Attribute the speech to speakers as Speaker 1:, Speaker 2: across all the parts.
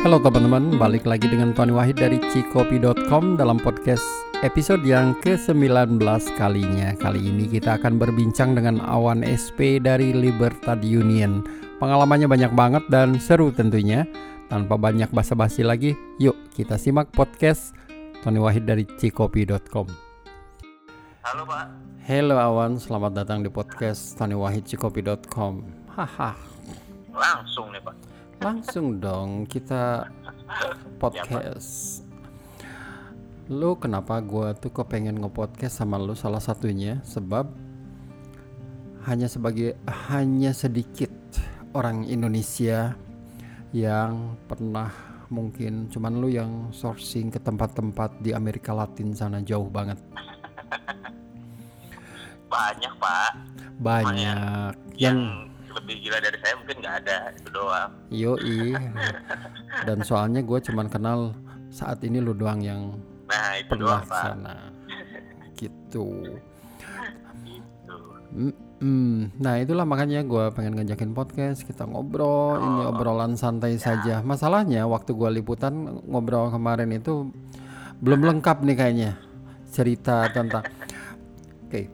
Speaker 1: Halo teman-teman, balik lagi dengan Tony Wahid dari cikopi.com dalam podcast episode yang ke-19 kalinya. Kali ini kita akan berbincang dengan Awan SP dari Libertad Union. Pengalamannya banyak banget dan seru tentunya. Tanpa banyak basa-basi lagi, yuk kita simak podcast Tony Wahid dari cikopi.com.
Speaker 2: Halo Pak.
Speaker 1: Halo Awan, selamat datang di podcast Tony Wahid cikopi.com. Haha,
Speaker 2: Langsung nih Pak.
Speaker 1: Langsung dong kita podcast. Lu kenapa gua tuh kepengen nge-podcast sama lu salah satunya sebab hanya sebagai hanya sedikit orang Indonesia yang pernah mungkin cuman lu yang sourcing ke tempat-tempat di Amerika Latin sana jauh banget.
Speaker 2: Banyak Pak.
Speaker 1: Banyak
Speaker 2: Yang
Speaker 1: yang
Speaker 2: lebih gila dari saya mungkin nggak ada itu doang.
Speaker 1: Yoi Dan soalnya gue cuman kenal saat ini lu doang yang
Speaker 2: Nah itu
Speaker 1: pernah
Speaker 2: doang
Speaker 1: sana Gitu. Mm-mm. Nah itulah makanya gue pengen ngajakin podcast Kita ngobrol Ini obrolan santai saja Masalahnya waktu gue liputan ngobrol kemarin itu Belum lengkap nih kayaknya Cerita tentang Oke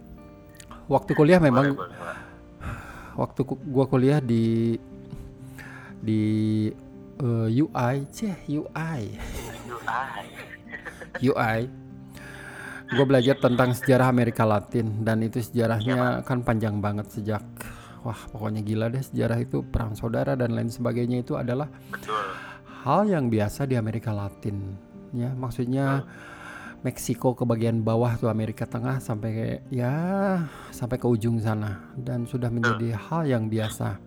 Speaker 1: Waktu kuliah memang
Speaker 2: Boleh, boleh, Pak.
Speaker 1: Waktu ku- gua kuliah di di eh, UI, ceh UI. UI. Gue belajar tentang sejarah Amerika Latin dan itu sejarahnya kan panjang banget sejak wah pokoknya gila deh sejarah itu perang saudara dan lain sebagainya itu adalah
Speaker 2: Betul.
Speaker 1: hal yang biasa di Amerika Latin ya maksudnya Meksiko ke bagian bawah tuh Amerika Tengah sampai ke ya sampai ke ujung sana dan sudah menjadi hal yang biasa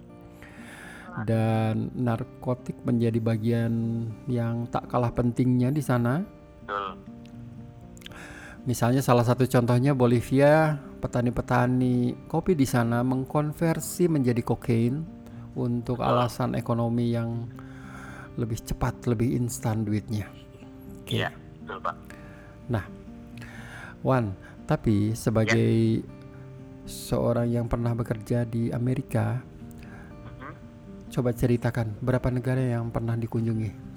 Speaker 1: dan narkotik menjadi bagian yang tak kalah pentingnya di sana misalnya salah satu contohnya Bolivia petani-petani kopi di sana mengkonversi menjadi kokain untuk alasan ekonomi yang lebih cepat lebih instan duitnya.
Speaker 2: Iya. Betul Pak.
Speaker 1: Nah, Wan, tapi sebagai seorang yang pernah bekerja di Amerika,
Speaker 2: Mhm.
Speaker 1: coba ceritakan berapa negara yang pernah dikunjungi?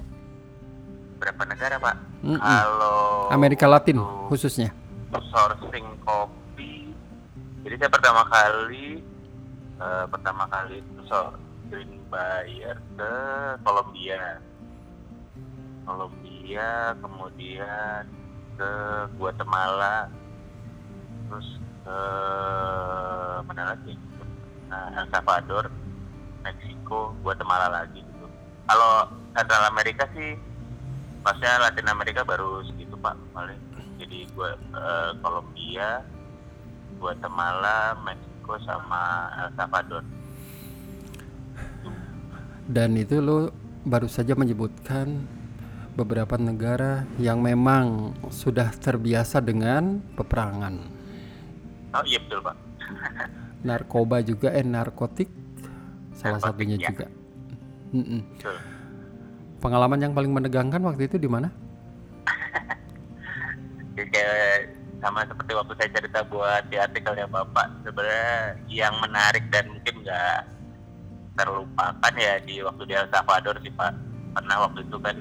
Speaker 2: Berapa negara Pak?
Speaker 1: Mm-mm.
Speaker 2: Kalau
Speaker 1: Amerika Latin khususnya.
Speaker 2: sourcing kopi, jadi saya pertama kali eh, pertama kali itu sourcing bayar ke Kolombia, Kolombia, kemudian ke Guatemala, terus ke mana lagi? Nah, El Salvador, Meksiko, Guatemala lagi gitu. Kalau Central Amerika sih, pasnya Latin Amerika baru segitu pak paling. Jadi gua eh, Kolombia, Guatemala, Meksiko sama El Salvador.
Speaker 1: Dan itu lo baru saja menyebutkan beberapa negara yang memang sudah terbiasa dengan peperangan.
Speaker 2: Oh iya betul pak.
Speaker 1: Narkoba juga eh narkotik salah
Speaker 2: Narkotik,
Speaker 1: satunya
Speaker 2: ya.
Speaker 1: juga. Mm-mm.
Speaker 2: Betul.
Speaker 1: Pengalaman yang paling menegangkan waktu itu di mana?
Speaker 2: Kayak sama seperti waktu saya cerita buat di artikelnya bapak sebenarnya yang menarik dan mungkin nggak terlupakan ya di waktu di El Salvador sih pak pernah waktu itu kan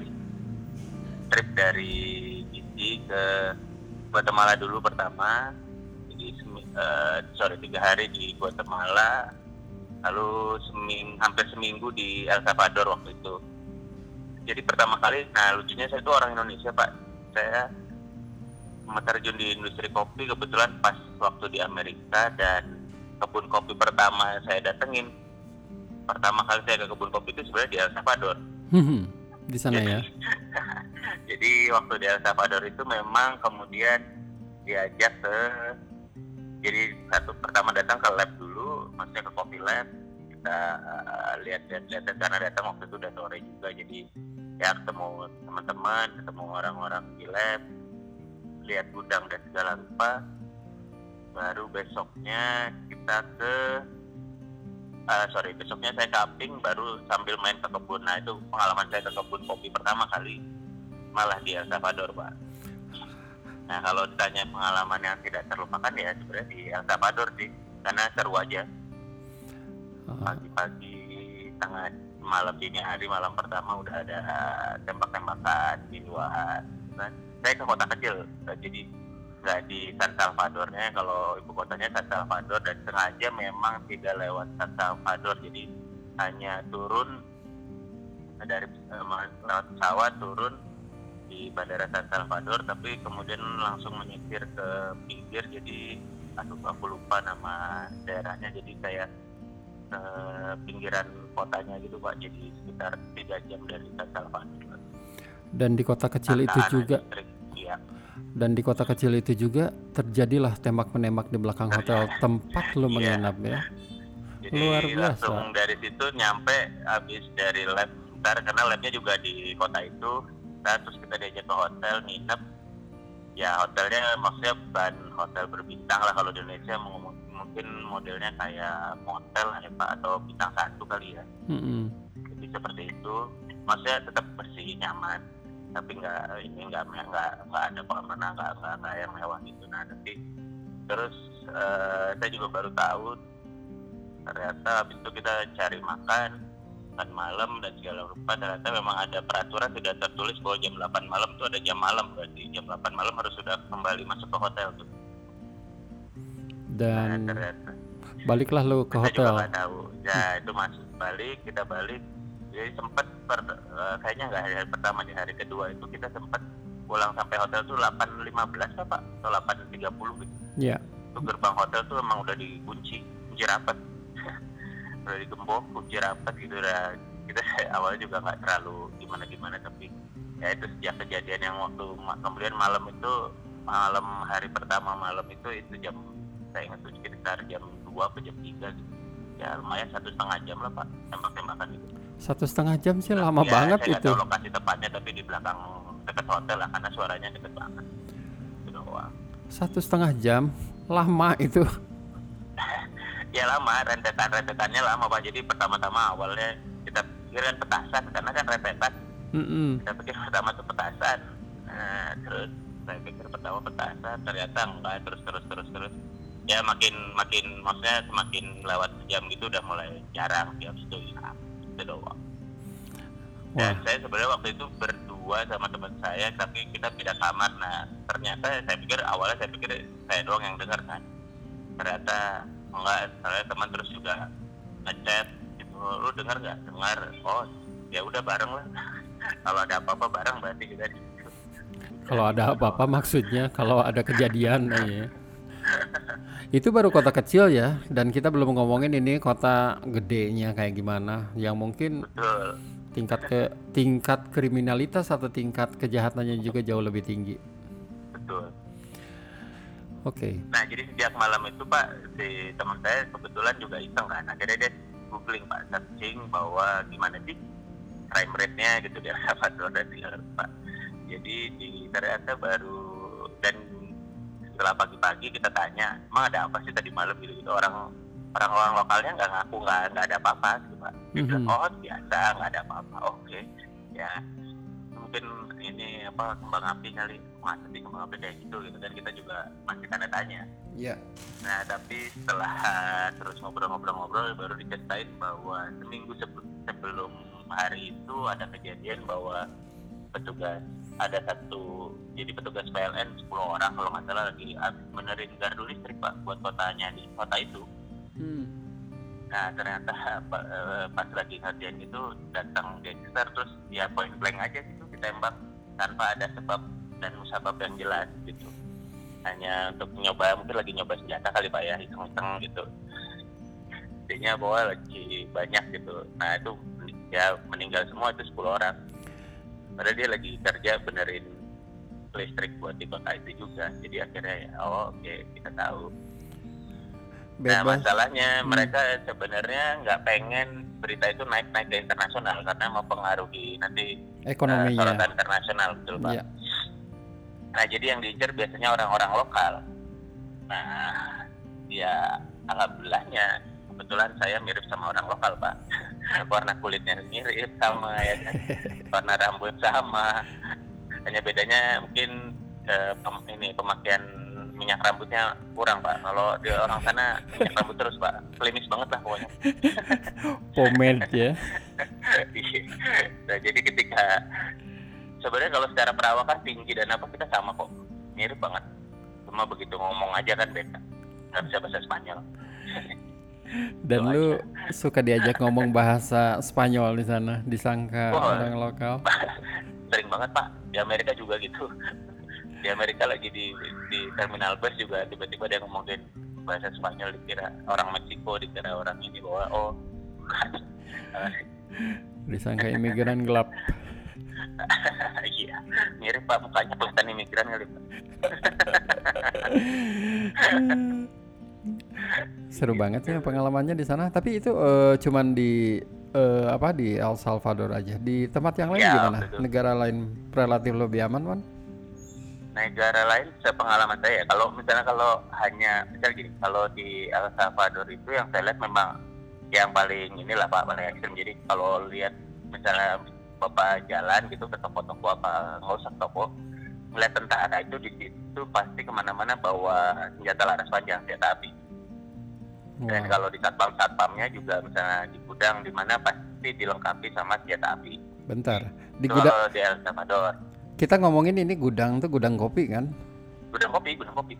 Speaker 2: trip dari DC ke Guatemala dulu pertama. Jadi semi- eh, sorry tiga hari di Guatemala. Lalu seming hampir seminggu di El Salvador waktu itu. Jadi pertama kali nah lucunya saya itu orang Indonesia pak. Saya terjun di industri kopi kebetulan pas waktu di Amerika dan kebun kopi pertama saya datengin pertama kali saya ke kebun kopi itu sebenarnya di El Salvador.
Speaker 1: Hmm, di sana ya.
Speaker 2: jadi waktu di El Salvador itu memang kemudian diajak ke jadi satu pertama datang ke lab dulu maksudnya ke kopi lab kita uh, lihat-lihat lihat karena datang waktu itu udah sore juga jadi ya ketemu teman-teman ketemu orang-orang di lab lihat gudang dan segala rupa baru besoknya kita ke eh, sorry besoknya saya camping baru sambil main ke kebun. Nah itu pengalaman saya ke kebun kopi pertama kali. Malah di El Salvador pak. Nah kalau ditanya pengalaman yang tidak terlupakan ya sebenarnya di El Salvador sih. Karena seru aja.
Speaker 1: Ah,
Speaker 2: pagi-pagi tengah malam dini hari malam pertama udah ada tembak-tembakan di luar nah, saya ke kota kecil eh, jadi nggak di San Salvadornya kalau ibu kotanya San Salvador dan sengaja memang tidak lewat San Salvador jadi hanya turun dari eh, lewat pesawat turun di Bandara San Salvador tapi kemudian langsung menyisir ke pinggir jadi aduh aku lupa nama daerahnya jadi kayak eh, pinggiran kotanya gitu pak jadi sekitar tiga jam dari San Salvador
Speaker 1: Dan di kota kecil itu
Speaker 2: Santa Ana
Speaker 1: juga
Speaker 2: District, iya.
Speaker 1: Dan di kota kecil itu juga terjadilah tembak menembak di belakang hotel tempat lu
Speaker 2: Iya.
Speaker 1: menginap ya.
Speaker 2: Jadi
Speaker 1: Luar biasa.
Speaker 2: langsung dari situ nyampe habis dari lab ntar karena labnya juga di kota itu ntar terus kita diajak ke hotel nginep ya hotelnya maksudnya bukan hotel berbintang lah kalau di Indonesia mung- mungkin modelnya kayak motel ya Pak atau bintang satu kali ya
Speaker 1: Mm-mm.
Speaker 2: jadi seperti itu maksudnya tetap bersih nyaman tapi nggak ini nggak nggak nggak ada kolam renang nggak nggak yang mewah gitu. Nah nanti terus eh, saya juga baru tahu ternyata habis itu kita cari makan makan malam dan segala rupa. Ternyata memang ada peraturan sudah tertulis bahwa jam 8 malam itu ada jam malam. Berarti jam 8 malam harus sudah kembali masuk ke hotel tuh. Nah,
Speaker 1: Dan
Speaker 2: ternyata.
Speaker 1: baliklah lu ke
Speaker 2: kita juga
Speaker 1: hotel.
Speaker 2: nggak tahu. Ya itu masuk balik kita balik jadi sempat per- eh, kayaknya nggak hari, hari pertama di hari kedua itu kita sempat pulang sampai hotel tuh 8.15 apa atau 8.30 gitu.
Speaker 1: Ya.
Speaker 2: itu gerbang hotel tuh emang udah dikunci kunci rapat. Udah digembok kunci rapat gitu. Udah kita awalnya juga nggak terlalu gimana gimana tapi ya itu sejak kejadian yang waktu kemudian malam itu malam hari pertama malam itu itu jam saya ingat tuh sekitar jam 2 atau jam 3 gitu. Ya lumayan satu setengah jam lah pak tembak-tembakan gitu
Speaker 1: Satu setengah jam sih lama
Speaker 2: Ya,
Speaker 1: banget
Speaker 2: saya
Speaker 1: itu.
Speaker 2: tahu lokasi tepatnya tapi di belakang dekat hotel lah karena suaranya deket banget. Itu
Speaker 1: Satu setengah jam? Lama itu.
Speaker 2: ya lama rentetan rentetannya lama pak. Jadi pertama-tama awalnya kita pikir kan petasan karena kan rentetan.
Speaker 1: Mm-mm.
Speaker 2: kita pikir pertama itu petasan. Nah, terus saya pikir pertama petasan ternyata enggak. Terus terus terus terus. Ya makin makin maksudnya semakin lewat jam gitu udah mulai jarang jam itu ya itu doang dan
Speaker 1: Wah.
Speaker 2: saya sebenarnya waktu itu berdua sama teman saya tapi kita pindah kamar nah ternyata saya pikir awalnya saya pikir saya doang yang dengar kan ternyata enggak saya teman terus juga ngechat gitu lu dengar nggak dengar oh ya udah bareng lah kalau ada apa-apa bareng berarti kita di.
Speaker 1: Kalau ada apa-apa maksudnya kalau ada kejadian ya. Itu baru kota kecil ya dan kita belum ngomongin ini kota gedenya kayak gimana yang mungkin
Speaker 2: betul
Speaker 1: tingkat ke tingkat kriminalitas atau tingkat kejahatannya juga jauh lebih tinggi.
Speaker 2: betul
Speaker 1: Oke.
Speaker 2: Nah jadi sejak malam itu Pak si teman saya kebetulan juga iseng kan akhirnya dia googling Pak searching bahwa gimana sih crime rate-nya gitu di El Salvador dan Pak. Jadi di ternyata baru dan setelah pagi-pagi kita tanya emang ada apa sih tadi malam gitu gitu orang orang orang lokalnya nggak ngaku nggak nggak ada apa-apa gitu Pak. Dia bilang,
Speaker 1: Mhm.
Speaker 2: oh biasa nggak ada apa-apa oke ya mungkin ini apa kembang api kali masa sih kembang api kayak gitu gitu dan kita juga masih tanda tanya
Speaker 1: Ya.
Speaker 2: Nah, tapi setelah terus ngobrol-ngobrol-ngobrol baru diceritain bahwa seminggu sebelum sebelum hari itu ada kejadian bahwa petugas ada satu jadi petugas PLN 10 orang kalau nggak salah lagi benerin gardu listrik pak buat kotanya di kota itu.
Speaker 1: Hmm.
Speaker 2: Nah ternyata eh, pas lagi kejadian itu datang gangster terus ya point blank aja gitu ditembak tanpa ada sebab dan musabab yang jelas gitu hanya untuk nyoba mungkin lagi nyoba senjata kali pak ya iseng-iseng gitu intinya bahwa lagi banyak gitu nah itu ya meninggal semua itu 10 orang padahal dia lagi kerja benerin listrik buat di kota itu juga jadi akhirnya ya oh oke kita tahu Nah
Speaker 1: Bebas.
Speaker 2: masalahnya
Speaker 1: Hmm.
Speaker 2: mereka sebenarnya nggak pengen berita itu naik-naik ke internasional karena mempengaruhi nanti eh,
Speaker 1: Ekonominya.
Speaker 2: sorotan internasional betul pak.
Speaker 1: Iya.
Speaker 2: Nah jadi yang diincar biasanya orang-orang lokal. Nah ya alhamdulillahnya kebetulan saya mirip sama orang lokal pak. Warna kulitnya mirip sama ya kan. Warna rambut sama. Hanya bedanya mungkin eh, pem- ini pemakaian minyak rambutnya kurang pak kalau di orang sana minyak rambut terus pak klinis banget lah pokoknya
Speaker 1: pomade ya
Speaker 2: Iya. nah, jadi ketika sebenarnya kalau secara perawakan tinggi dan apa kita sama kok mirip banget cuma begitu ngomong aja kan beda nggak bisa bahasa Spanyol
Speaker 1: dan lu suka diajak ngomong bahasa Spanyol di sana disangka
Speaker 2: Oh.
Speaker 1: orang lokal.
Speaker 2: Sering banget pak. Di Amerika juga gitu. Di Amerika lagi di di terminal bus juga tiba-tiba dia ngomongin bahasa Spanyol dikira orang Meksiko dikira orang ini bahwa oh bukan
Speaker 1: disangka imigran gelap.
Speaker 2: Iya mirip pak. Mukanya kelihatan imigran kali pak
Speaker 1: seru banget ya pengalamannya di sana. Tapi itu eh, cuman di eh, apa di El Salvador aja. Di tempat yang lain
Speaker 2: Ya,
Speaker 1: gimana?
Speaker 2: betul.
Speaker 1: negara lain relatif lebih aman kan
Speaker 2: negara lain sepengalaman saya kalau misalnya kalau hanya misalnya gini kalau di El Salvador itu yang saya lihat memang yang paling inilah pak paling ekstrim. Jadi kalau lihat misalnya bapak jalan gitu ke toko-toko apa nggak usah toko melihat tentara itu di situ pasti ke mana-mana bawa senjata laras panjang senjata api dan kalau di satpam satpamnya juga misalnya di gudang di mana pasti dilengkapi sama senjata api
Speaker 1: bentar. Di gudang
Speaker 2: di El Salvador.
Speaker 1: Kita ngomongin ini gudang tuh gudang kopi kan?
Speaker 2: Gudang kopi gudang kopi.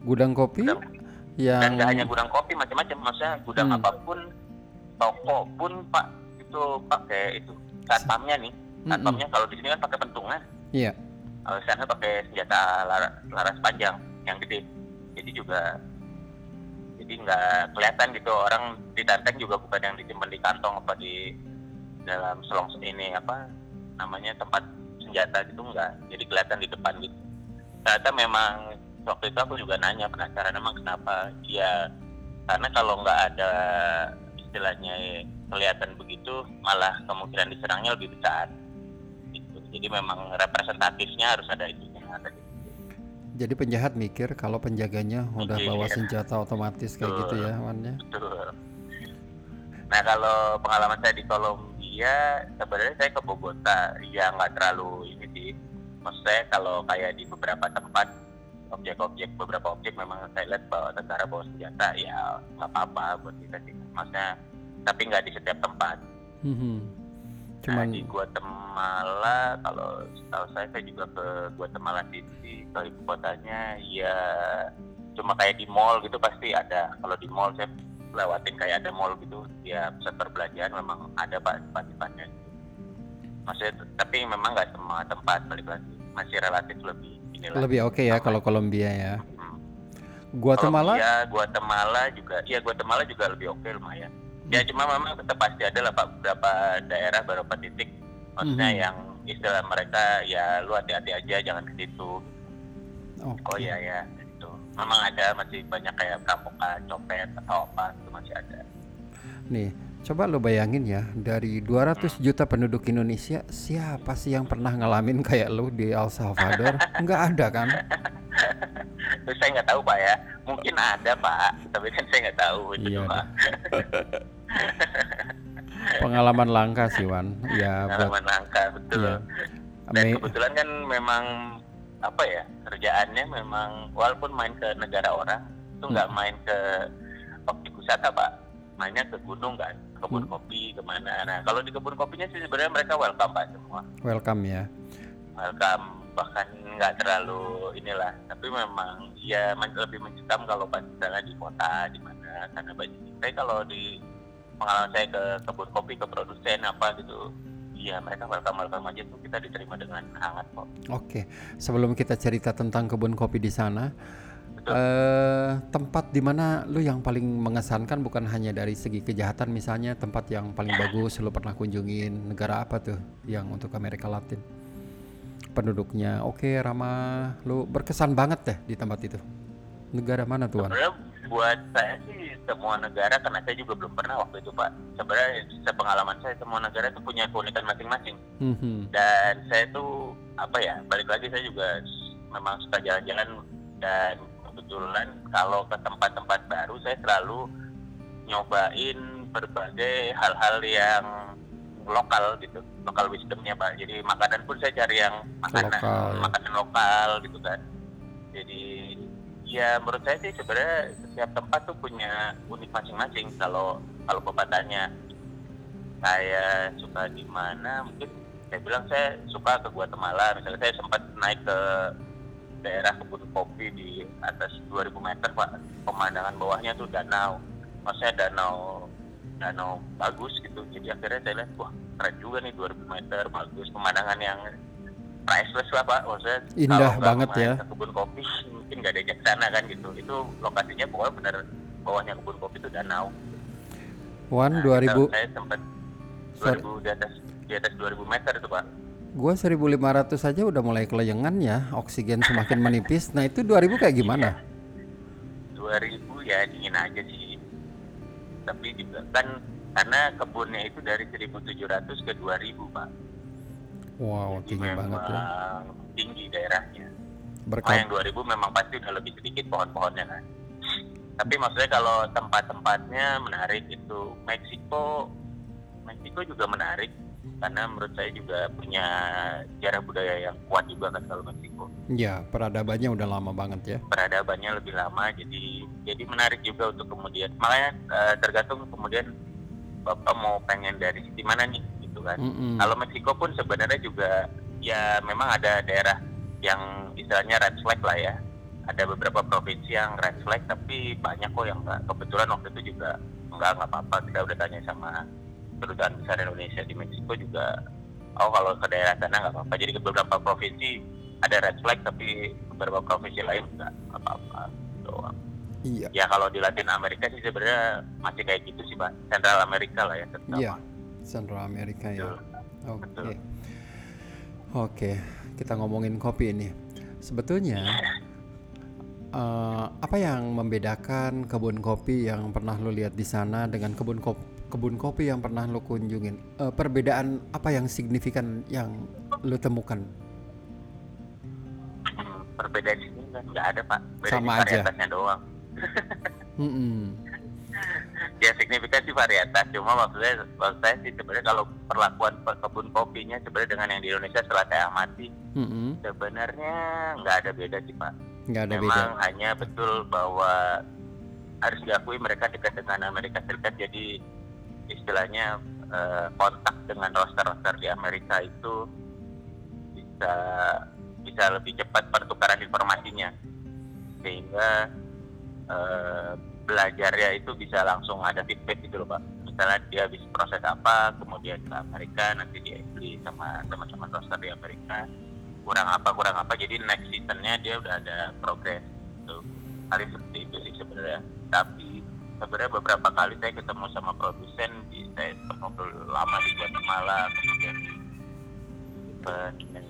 Speaker 1: Gudang kopi
Speaker 2: Gudang dan
Speaker 1: yang
Speaker 2: nggak hanya gudang kopi macam-macam. Maksudnya gudang
Speaker 1: Hmm.
Speaker 2: apa pun toko pun pak itu pakai itu satpamnya nih.
Speaker 1: Mm-mm.
Speaker 2: satpamnya kalau di sini kan pakai pentungan
Speaker 1: Iya.
Speaker 2: kalau di sana pakai senjata lar- laras panjang yang gede. Jadi juga jadi nggak kelihatan gitu orang ditanteng juga bukan yang disimpan di kantong apa di dalam selong ini apa namanya tempat senjata gitu enggak jadi kelihatan di depan gitu ternyata memang waktu itu aku juga nanya penasaran emang kenapa ya karena kalau nggak ada istilahnya kelihatan begitu malah kemungkinan diserangnya lebih besar gitu. jadi memang representatifnya harus ada itunya ada gitu.
Speaker 1: Jadi penjahat mikir kalau penjaganya udah bawa senjata otomatis kayak gitu ya wannya
Speaker 2: Betul. Nah kalau pengalaman saya di Kolombia, sebenarnya saya ke Bogota, ya nggak terlalu ini sih. Maksud saya kalau kayak di beberapa tempat, objek-objek, beberapa objek memang saya lihat bahwa tentara bawa senjata, ya nggak apa-apa buat kita sih. Maksudnya, tapi nggak di setiap tempat.
Speaker 1: Mhm.
Speaker 2: Nah,
Speaker 1: cuman
Speaker 2: di Guatemala, kalau setahu saya, saya juga ke Guatemala di, di ke ibu kotanya, ya cuma kayak di mall gitu pasti ada. Kalau di mall saya lewatin kayak ada mall gitu, ya pusat perbelanjaan memang ada pak tempat-tempatnya. Maksudnya, tapi memang nggak semua tempat balik lagi masih relatif lebih inilah.
Speaker 1: lebih oke ya
Speaker 2: aman.
Speaker 1: kalau Kolombia ya
Speaker 2: Hmm.
Speaker 1: Guatemala
Speaker 2: Kolombia, Guatemala juga, iya Guatemala juga lebih oke lumayan. Ya cuma memang tetap pasti ada lah pak beberapa daerah beberapa titik, maksudnya
Speaker 1: Mhm.
Speaker 2: yang istilah mereka ya lu hati-hati aja jangan ke situ.
Speaker 1: Oke.
Speaker 2: Oh iya ya, itu. Memang ada masih banyak kayak perampokan, copet atau apa itu masih ada.
Speaker 1: Nih, coba lo bayangin ya, dari 200 juta penduduk Indonesia, siapa sih yang pernah ngalamin kayak lo di El Salvador? Nggak ada kan?
Speaker 2: Saya nggak tahu pak ya, mungkin ada pak, tapi kan saya nggak tahu itu
Speaker 1: Iya
Speaker 2: cuma
Speaker 1: Pengalaman langka sih Wan. Ya buat
Speaker 2: pengalaman langka betul.
Speaker 1: Iya.
Speaker 2: Dan
Speaker 1: Me-
Speaker 2: kebetulan kan memang apa ya kerjaannya memang walaupun main ke negara orang itu nggak
Speaker 1: Hmm.
Speaker 2: main ke objek wisata pak mainnya ke gunung kan kebun
Speaker 1: Hmm.
Speaker 2: kopi ke mana nah kalau di kebun kopinya sih sebenarnya mereka welcome pak semua
Speaker 1: welcome ya.
Speaker 2: welcome bahkan nggak terlalu inilah tapi memang ya lebih mencekam kalau pas misalnya di kota di mana karena banyak tapi kalau di pengalaman saya ke kebun kopi ke produsen apa gitu Iya mereka welcome welcome aja tuh kita diterima dengan hangat kok.
Speaker 1: Oke, sebelum kita cerita tentang kebun kopi di sana,
Speaker 2: Betul.
Speaker 1: eh, tempat di mana lu yang paling mengesankan bukan hanya dari segi kejahatan, misalnya tempat yang paling bagus lu pernah kunjungin negara apa tuh yang untuk Amerika Latin? Penduduknya oke, ramah, lu berkesan banget deh di tempat itu. Negara mana tuan?
Speaker 2: Sebenarnya buat saya sih semua negara karena saya juga belum pernah waktu itu pak. Sebenarnya sepengalaman saya semua negara itu punya keunikan masing-masing.
Speaker 1: Mhm.
Speaker 2: Dan saya tuh apa ya balik lagi saya juga memang suka jalan-jalan dan kebetulan kalau ke tempat-tempat baru saya selalu nyobain berbagai hal-hal yang lokal gitu lokal wisdomnya pak jadi makanan pun saya cari yang makanan
Speaker 1: Lokal,
Speaker 2: makanan lokal gitu kan jadi ya menurut saya sih sebenarnya setiap tempat tuh punya unik masing-masing. Kalau kalau pepatahnya saya suka di mana mungkin saya bilang saya suka ke Guatemala. Misalnya saya sempat naik ke daerah kebun kopi di atas 2000 meter pak. Pemandangan bawahnya tuh danau. Maksudnya danau danau bagus gitu. Jadi akhirnya saya lihat wah keren juga nih 2000 meter bagus. Pemandangan yang priceless lah pak. Maksudnya
Speaker 1: Indah
Speaker 2: kalau nggak
Speaker 1: banget ya.
Speaker 2: ke kebun kopi mungkin nggak ada di sana kan gitu. Itu lokasinya pokoknya bener bawahnya kebun kopi itu danau.
Speaker 1: Wan
Speaker 2: Nah,
Speaker 1: 2000
Speaker 2: kita- saya sempat
Speaker 1: Sorry.
Speaker 2: 2000 di atas di atas 2000 meter itu pak.
Speaker 1: Gua 1500 saja udah mulai keleyengan ya oksigen semakin menipis. Nah itu 2000 kayak gimana?
Speaker 2: 2000 ya dingin aja sih. Tapi juga kan karena kebunnya itu dari 1700 ke 2000 pak
Speaker 1: wow
Speaker 2: Jadi
Speaker 1: tinggi
Speaker 2: memang
Speaker 1: banget ya.
Speaker 2: tinggi daerahnya.
Speaker 1: Berkat
Speaker 2: yang 2000 memang pasti udah lebih sedikit pohon-pohonnya kan. Tapi maksudnya kalau tempat-tempatnya menarik itu Meksiko. Meksiko juga menarik karena menurut saya juga punya sejarah budaya yang kuat juga kan kalau Meksiko.
Speaker 1: Ya peradabannya udah lama banget ya.
Speaker 2: Peradabannya lebih lama jadi jadi menarik juga untuk kemudian. Makanya eh, tergantung kemudian bapak mau pengen dari sisi mana nih gitu kan.
Speaker 1: Mm-mm.
Speaker 2: kalau Meksiko pun sebenarnya juga ya memang ada daerah yang istilahnya red flag lah ya. Ada beberapa provinsi yang red flag tapi banyak kok yang enggak kebetulan waktu itu juga enggak nggak apa-apa. Kita udah tanya sama kedutaan besar Indonesia di Meksiko juga oh kalau ke daerah sana nggak apa-apa. Jadi ke beberapa provinsi ada red flag tapi beberapa provinsi lain enggak nggak apa-apa. Doang.
Speaker 1: Iya.
Speaker 2: Ya kalau di Latin Amerika sih sebenarnya masih kayak gitu sih pak. Central Amerika lah ya terutama.
Speaker 1: Iya, Central America ya. Oke.
Speaker 2: Betul.
Speaker 1: Oke, kita ngomongin kopi ini. Sebetulnya eh, apa yang membedakan kebun kopi yang pernah lo lihat di sana dengan kebun kopi kebun kopi yang pernah lo kunjungin? Eh, perbedaan apa yang signifikan yang lo temukan?
Speaker 2: Hmm, perbedaan kan nggak ada pak Beda
Speaker 1: Sama aja.
Speaker 2: doang
Speaker 1: Mm-mm.
Speaker 2: Ya signifikan sih varietas cuma maksudnya maksud saya sih sebenarnya kalau perlakuan pe- kebun kopinya sebenarnya dengan yang di Indonesia setelah saya amati
Speaker 1: Mm-mm.
Speaker 2: sebenarnya nggak ada beda sih pak
Speaker 1: Nggak ada beda.
Speaker 2: memang hanya betul bahwa harus diakui mereka dekat dengan Amerika Serikat jadi istilahnya eh, kontak dengan roster-roster di Amerika itu bisa bisa lebih cepat pertukaran informasinya sehingga eh, belajarnya itu bisa langsung ada feedback gitu loh pak. Misalnya dia habis proses apa kemudian ke Amerika nanti dia beli sama teman-teman roster di Amerika. Kurang apa kurang apa jadi next seasonnya dia udah ada progres gitu. Kali seperti itu sih sebenarnya. Tapi sebenarnya beberapa kali saya ketemu sama produsen di saya ngobrol lama di Guatemala kemudian di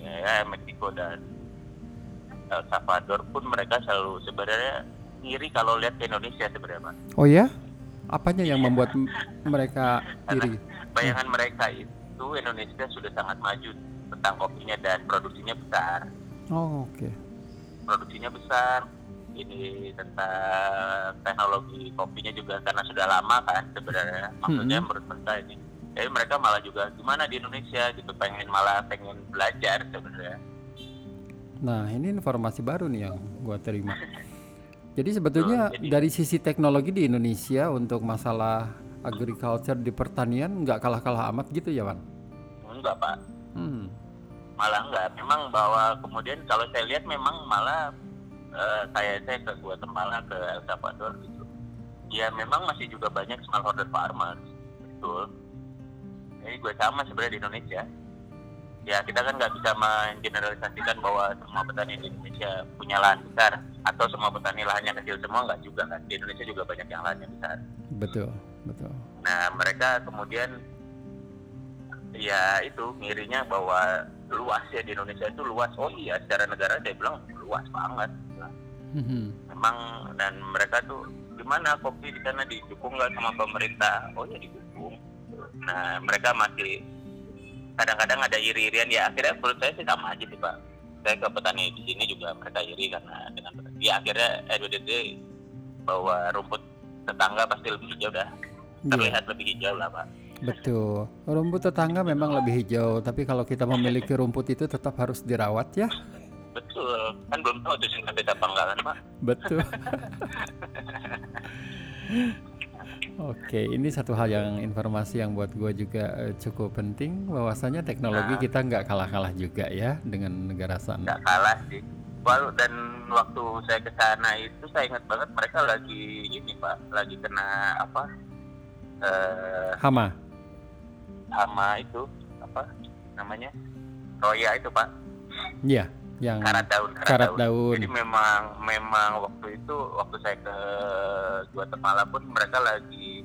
Speaker 2: ya Meksiko dan El Salvador pun mereka selalu sebenarnya iri kalau lihat ke Indonesia sebenarnya Pak.
Speaker 1: Oh ya? Apanya yang membuat mereka iri?
Speaker 2: bayangan mereka itu Indonesia sudah sangat maju tentang kopinya dan produksinya besar
Speaker 1: Oh, oke.
Speaker 2: produksinya besar ini tentang teknologi kopinya juga karena sudah lama kan sebenarnya maksudnya
Speaker 1: Mhm.
Speaker 2: menurut mereka ini jadi mereka malah juga gimana di Indonesia gitu pengen malah pengen belajar sebenarnya
Speaker 1: Nah, ini informasi baru nih yang gua terima. Jadi sebetulnya
Speaker 2: Betul, jadi-
Speaker 1: dari sisi teknologi di Indonesia untuk masalah agriculture di pertanian nggak kalah-kalah amat gitu ya, Wan?
Speaker 2: enggak pak.
Speaker 1: Hmm.
Speaker 2: malah enggak. Memang bahwa kemudian kalau saya lihat memang malah eh, saya saya ke Guatemala ke El Salvador gitu ya memang masih juga banyak smallholder farmers. Betul. Ini gue sama sebenarnya di Indonesia ya kita kan nggak bisa mengeneralisasikan bahwa semua petani di Indonesia punya lahan besar atau semua petani lahannya kecil semua nggak juga kan di Indonesia juga banyak yang lahannya besar
Speaker 1: Betul, betul.
Speaker 2: Nah, mereka kemudian ya itu ngirinya bahwa luas ya di Indonesia itu luas. Oh iya, secara negara saya bilang luas banget.
Speaker 1: Mhm.
Speaker 2: Memang dan mereka tuh gimana kopi di sana didukung nggak sama pemerintah? Oh ya didukung. Nah, mereka masih kadang-kadang ada iri-irian ya akhirnya menurut saya sih sama aja sih Pak. Saya ke petani di sini juga mereka iri karena dengan ya akhirnya RWDD bahwa rumput tetangga pasti lebih hijau dah
Speaker 1: Iya,
Speaker 2: terlihat lebih hijau lah Pak.
Speaker 1: betul. Rumput tetangga memang lebih hijau, tapi kalau kita memiliki rumput itu tetap harus dirawat ya.
Speaker 2: betul kan belum tahu tuh sintetis apa enggak kan pak
Speaker 1: Betul. Oke, ini satu hal yang informasi yang buat gue juga eh, cukup penting. Bahwasanya teknologi
Speaker 2: Nah.
Speaker 1: kita nggak kalah-kalah juga ya dengan negara sana.
Speaker 2: nggak kalah sih. Walau dan waktu saya ke sana itu saya ingat banget mereka lagi ini pak. Lagi kena apa eh
Speaker 1: Hama,
Speaker 2: hama itu apa namanya? Roya itu pak.
Speaker 1: Iya, yang
Speaker 2: karat daun
Speaker 1: karat daun.
Speaker 2: jadi memang memang waktu itu waktu saya ke Guatemala pun mereka lagi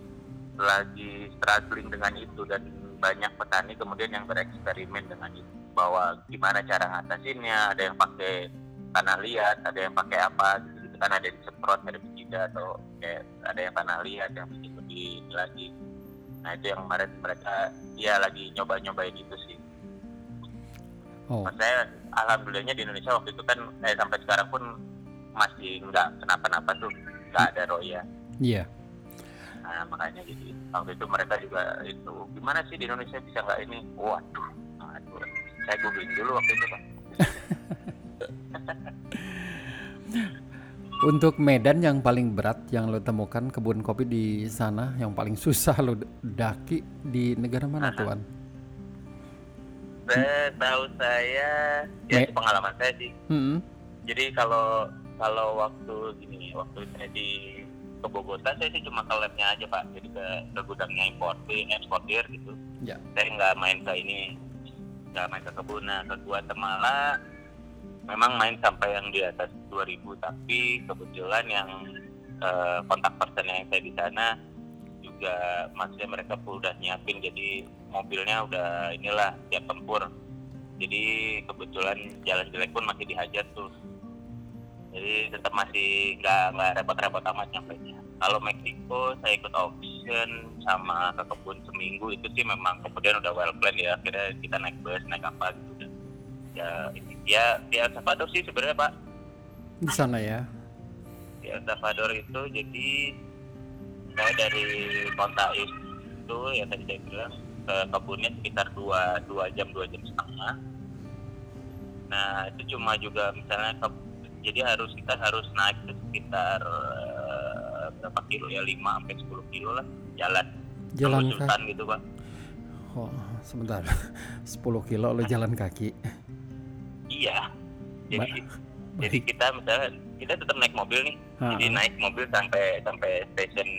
Speaker 2: lagi struggling dengan itu. Dan banyak petani kemudian yang bereksperimen dengan itu. Bahwa gimana cara ngatasinnya ada yang pakai tanah liat ada yang pakai apa gitu, gitu. Kan ada yang disemprot herbisida atau kayak ada yang tanah liat yang bikin lebih lagi. Nah itu yang kemarin mereka ya lagi nyoba-nyobain itu sih
Speaker 1: Oh,
Speaker 2: Mas saya alhamdulillahnya di Indonesia waktu itu kan eh, sampai sekarang pun masih nggak kenapa-napa tuh nggak ada roya
Speaker 1: iya.
Speaker 2: nah makanya jadi waktu itu mereka juga itu gimana sih di Indonesia bisa nggak ini? Waduh aduh saya googling dulu waktu itu kan
Speaker 1: Untuk Medan yang paling berat yang lo temukan kebun kopi di sana yang paling susah lo daki di negara mana tuan?
Speaker 2: Saya tahu saya ya itu pengalaman saya sih.
Speaker 1: Hmm,
Speaker 2: jadi kalau kalau waktu gini waktu saya di ke Bogota saya sih cuma ke labnya aja pak. Jadi ke, ke gudangnya importir eksportir gitu.
Speaker 1: Ya.
Speaker 2: saya nggak main ke ini nggak main ke kebun nah ke Guatemala memang main sampai yang di atas 2000 tapi kebetulan yang eh, kontak person yang saya di sana juga maksudnya mereka pun udah nyiapin jadi mobilnya udah inilah siap tempur. Jadi kebetulan jalan jelek pun masih dihajar tuh. Jadi tetap masih nggak nggak repot-repot amat nyampe kalau Meksiko saya ikut auction sama ke kebun seminggu itu sih memang kemudian udah well plan ya. Akhirnya kita naik bus naik apa gitu dan ya ini ya di El Salvador sih sebenarnya pak.
Speaker 1: Di sana ya.
Speaker 2: di El Salvador itu jadi saya dari Montais itu yang tadi saya bilang ke kebunnya sekitar dua dua jam dua jam setengah. Nah itu cuma juga misalnya ke- jadi harus kita harus naik ke sekitar eh, berapa kilo ya? 5 sampai 10 kilo lah jalan.
Speaker 1: Jalan
Speaker 2: Tembus
Speaker 1: kaki.
Speaker 2: gitu pak.
Speaker 1: Oh, sebentar. 10 kilo lo jalan kaki.
Speaker 2: iya. Jadi
Speaker 1: Ba-
Speaker 2: jadi kita misalnya kita tetap naik mobil nih.
Speaker 1: Ha,
Speaker 2: jadi naik mobil sampai sampai stasiun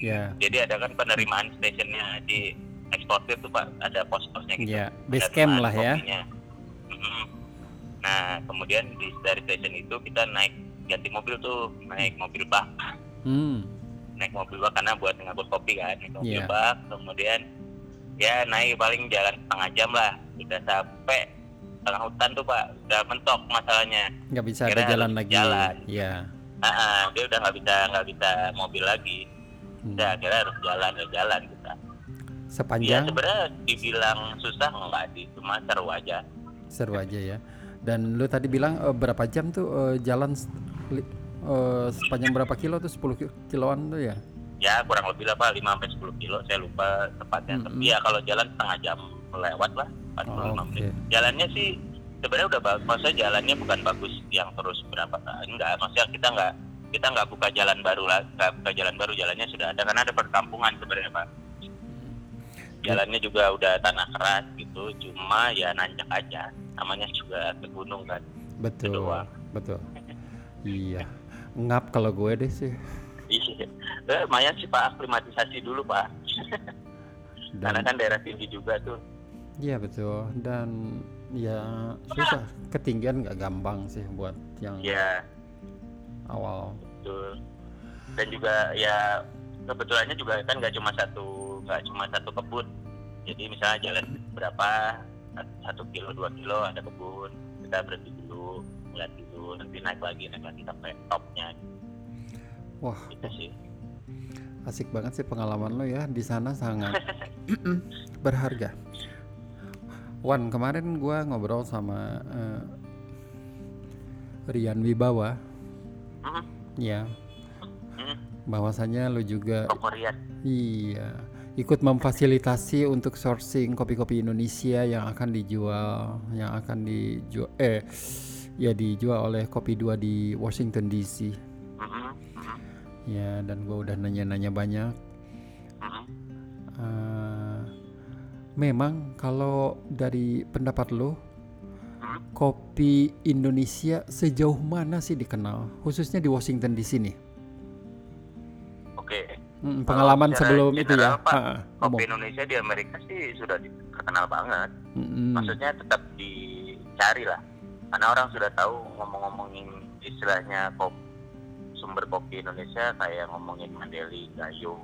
Speaker 1: Ya,
Speaker 2: jadi ada kan penerimaan stasiunnya di eksportir tuh pak. Ada pos-posnya gitu.
Speaker 1: Ya, base camp lah ya.
Speaker 2: Mm-mm. nah kemudian di dari stasiun itu kita naik ganti mobil tuh. Naik mobil bak.
Speaker 1: Hmm,
Speaker 2: naik mobil bak karena buat ngangkut kopi kan. Naik mobil
Speaker 1: Iya.
Speaker 2: bak kemudian ya naik paling jalan setengah jam lah. Udah sampai tengah hutan tuh pak. Udah mentok masalahnya.
Speaker 1: Nggak bisa ada jalan lagi.
Speaker 2: jalan.
Speaker 1: Ya.
Speaker 2: Ah, ah, dia udah nggak bisa nggak bisa mobil lagi
Speaker 1: Hmm.
Speaker 2: udah akhirnya harus jalan ya jalan kita ya
Speaker 1: Sepanjang
Speaker 2: sebenarnya dibilang susah enggak sih cuma seru aja
Speaker 1: seru aja ya. Dan lu tadi bilang eh, berapa jam tuh eh, jalan eh, sepanjang berapa kilo tuh 10 ki- kiloan tuh ya?
Speaker 2: ya kurang lebih lah pak 5 sampai 10 kilo saya lupa tepatnya
Speaker 1: Mm-mm.
Speaker 2: tapi ya kalau jalan setengah jam lewat lah 45
Speaker 1: Oh, oke.
Speaker 2: menit jalannya sih sebenarnya udah bagus maksudnya jalannya bukan bagus yang terus berapa enggak maksudnya kita nggak kita nggak buka jalan baru lah nggak buka jalan baru jalannya sudah ada karena ada perkampungan sebenarnya pak jalannya juga udah tanah keras gitu cuma ya nanjak aja namanya juga ke gunung kan
Speaker 1: Betul.
Speaker 2: doang.
Speaker 1: Betul. Iya. Ngap kalau gue deh sih.
Speaker 2: iya Eh, lumayan sih pak aklimatisasi dulu pak karena
Speaker 1: Dan
Speaker 2: kan daerah tinggi juga tuh
Speaker 1: iya betul. Dan ya susah. Ketinggian nggak gampang sih buat yang
Speaker 2: ya
Speaker 1: awal.
Speaker 2: Betul dan juga ya kebetulannya juga kan nggak cuma satu nggak cuma satu kebun. Jadi misalnya jalan berapa satu kilo dua kilo ada kebun. Kita berhenti dulu lihat dulu nanti naik lagi naik lagi sampai topnya.
Speaker 1: Wah,
Speaker 2: gitu sih.
Speaker 1: Asik banget sih pengalaman lo ya di sana sangat berharga. Wan, kemarin gua ngobrol sama eh, Rian Wibawa,
Speaker 2: Mhm,
Speaker 1: ya,
Speaker 2: mhm.
Speaker 1: bahwasanya lo juga
Speaker 2: Korea
Speaker 1: Iya, ikut memfasilitasi untuk sourcing kopi-kopi Indonesia yang akan dijual, yang akan dijual, eh, ya dijual oleh Kopi Dua di Washington DC.
Speaker 2: Mhm, mhm,
Speaker 1: Ya, dan gue udah nanya-nanya banyak.
Speaker 2: mhm.
Speaker 1: Eh, memang kalau dari pendapat lo,
Speaker 2: Hmm.
Speaker 1: Kopi Indonesia sejauh mana sih dikenal, khususnya di Washington DC nih?
Speaker 2: Oke.
Speaker 1: Hmm, pengalaman sebelum itu ya.
Speaker 2: Pak,
Speaker 1: Ha.
Speaker 2: Kopi Indonesia di Amerika sih sudah di- terkenal banget.
Speaker 1: Mm-mm.
Speaker 2: Maksudnya tetap dicari lah. Karena orang sudah tahu ngomong-ngomongin istilahnya kopi, sumber kopi Indonesia kayak ngomongin Mandeli, Gayo,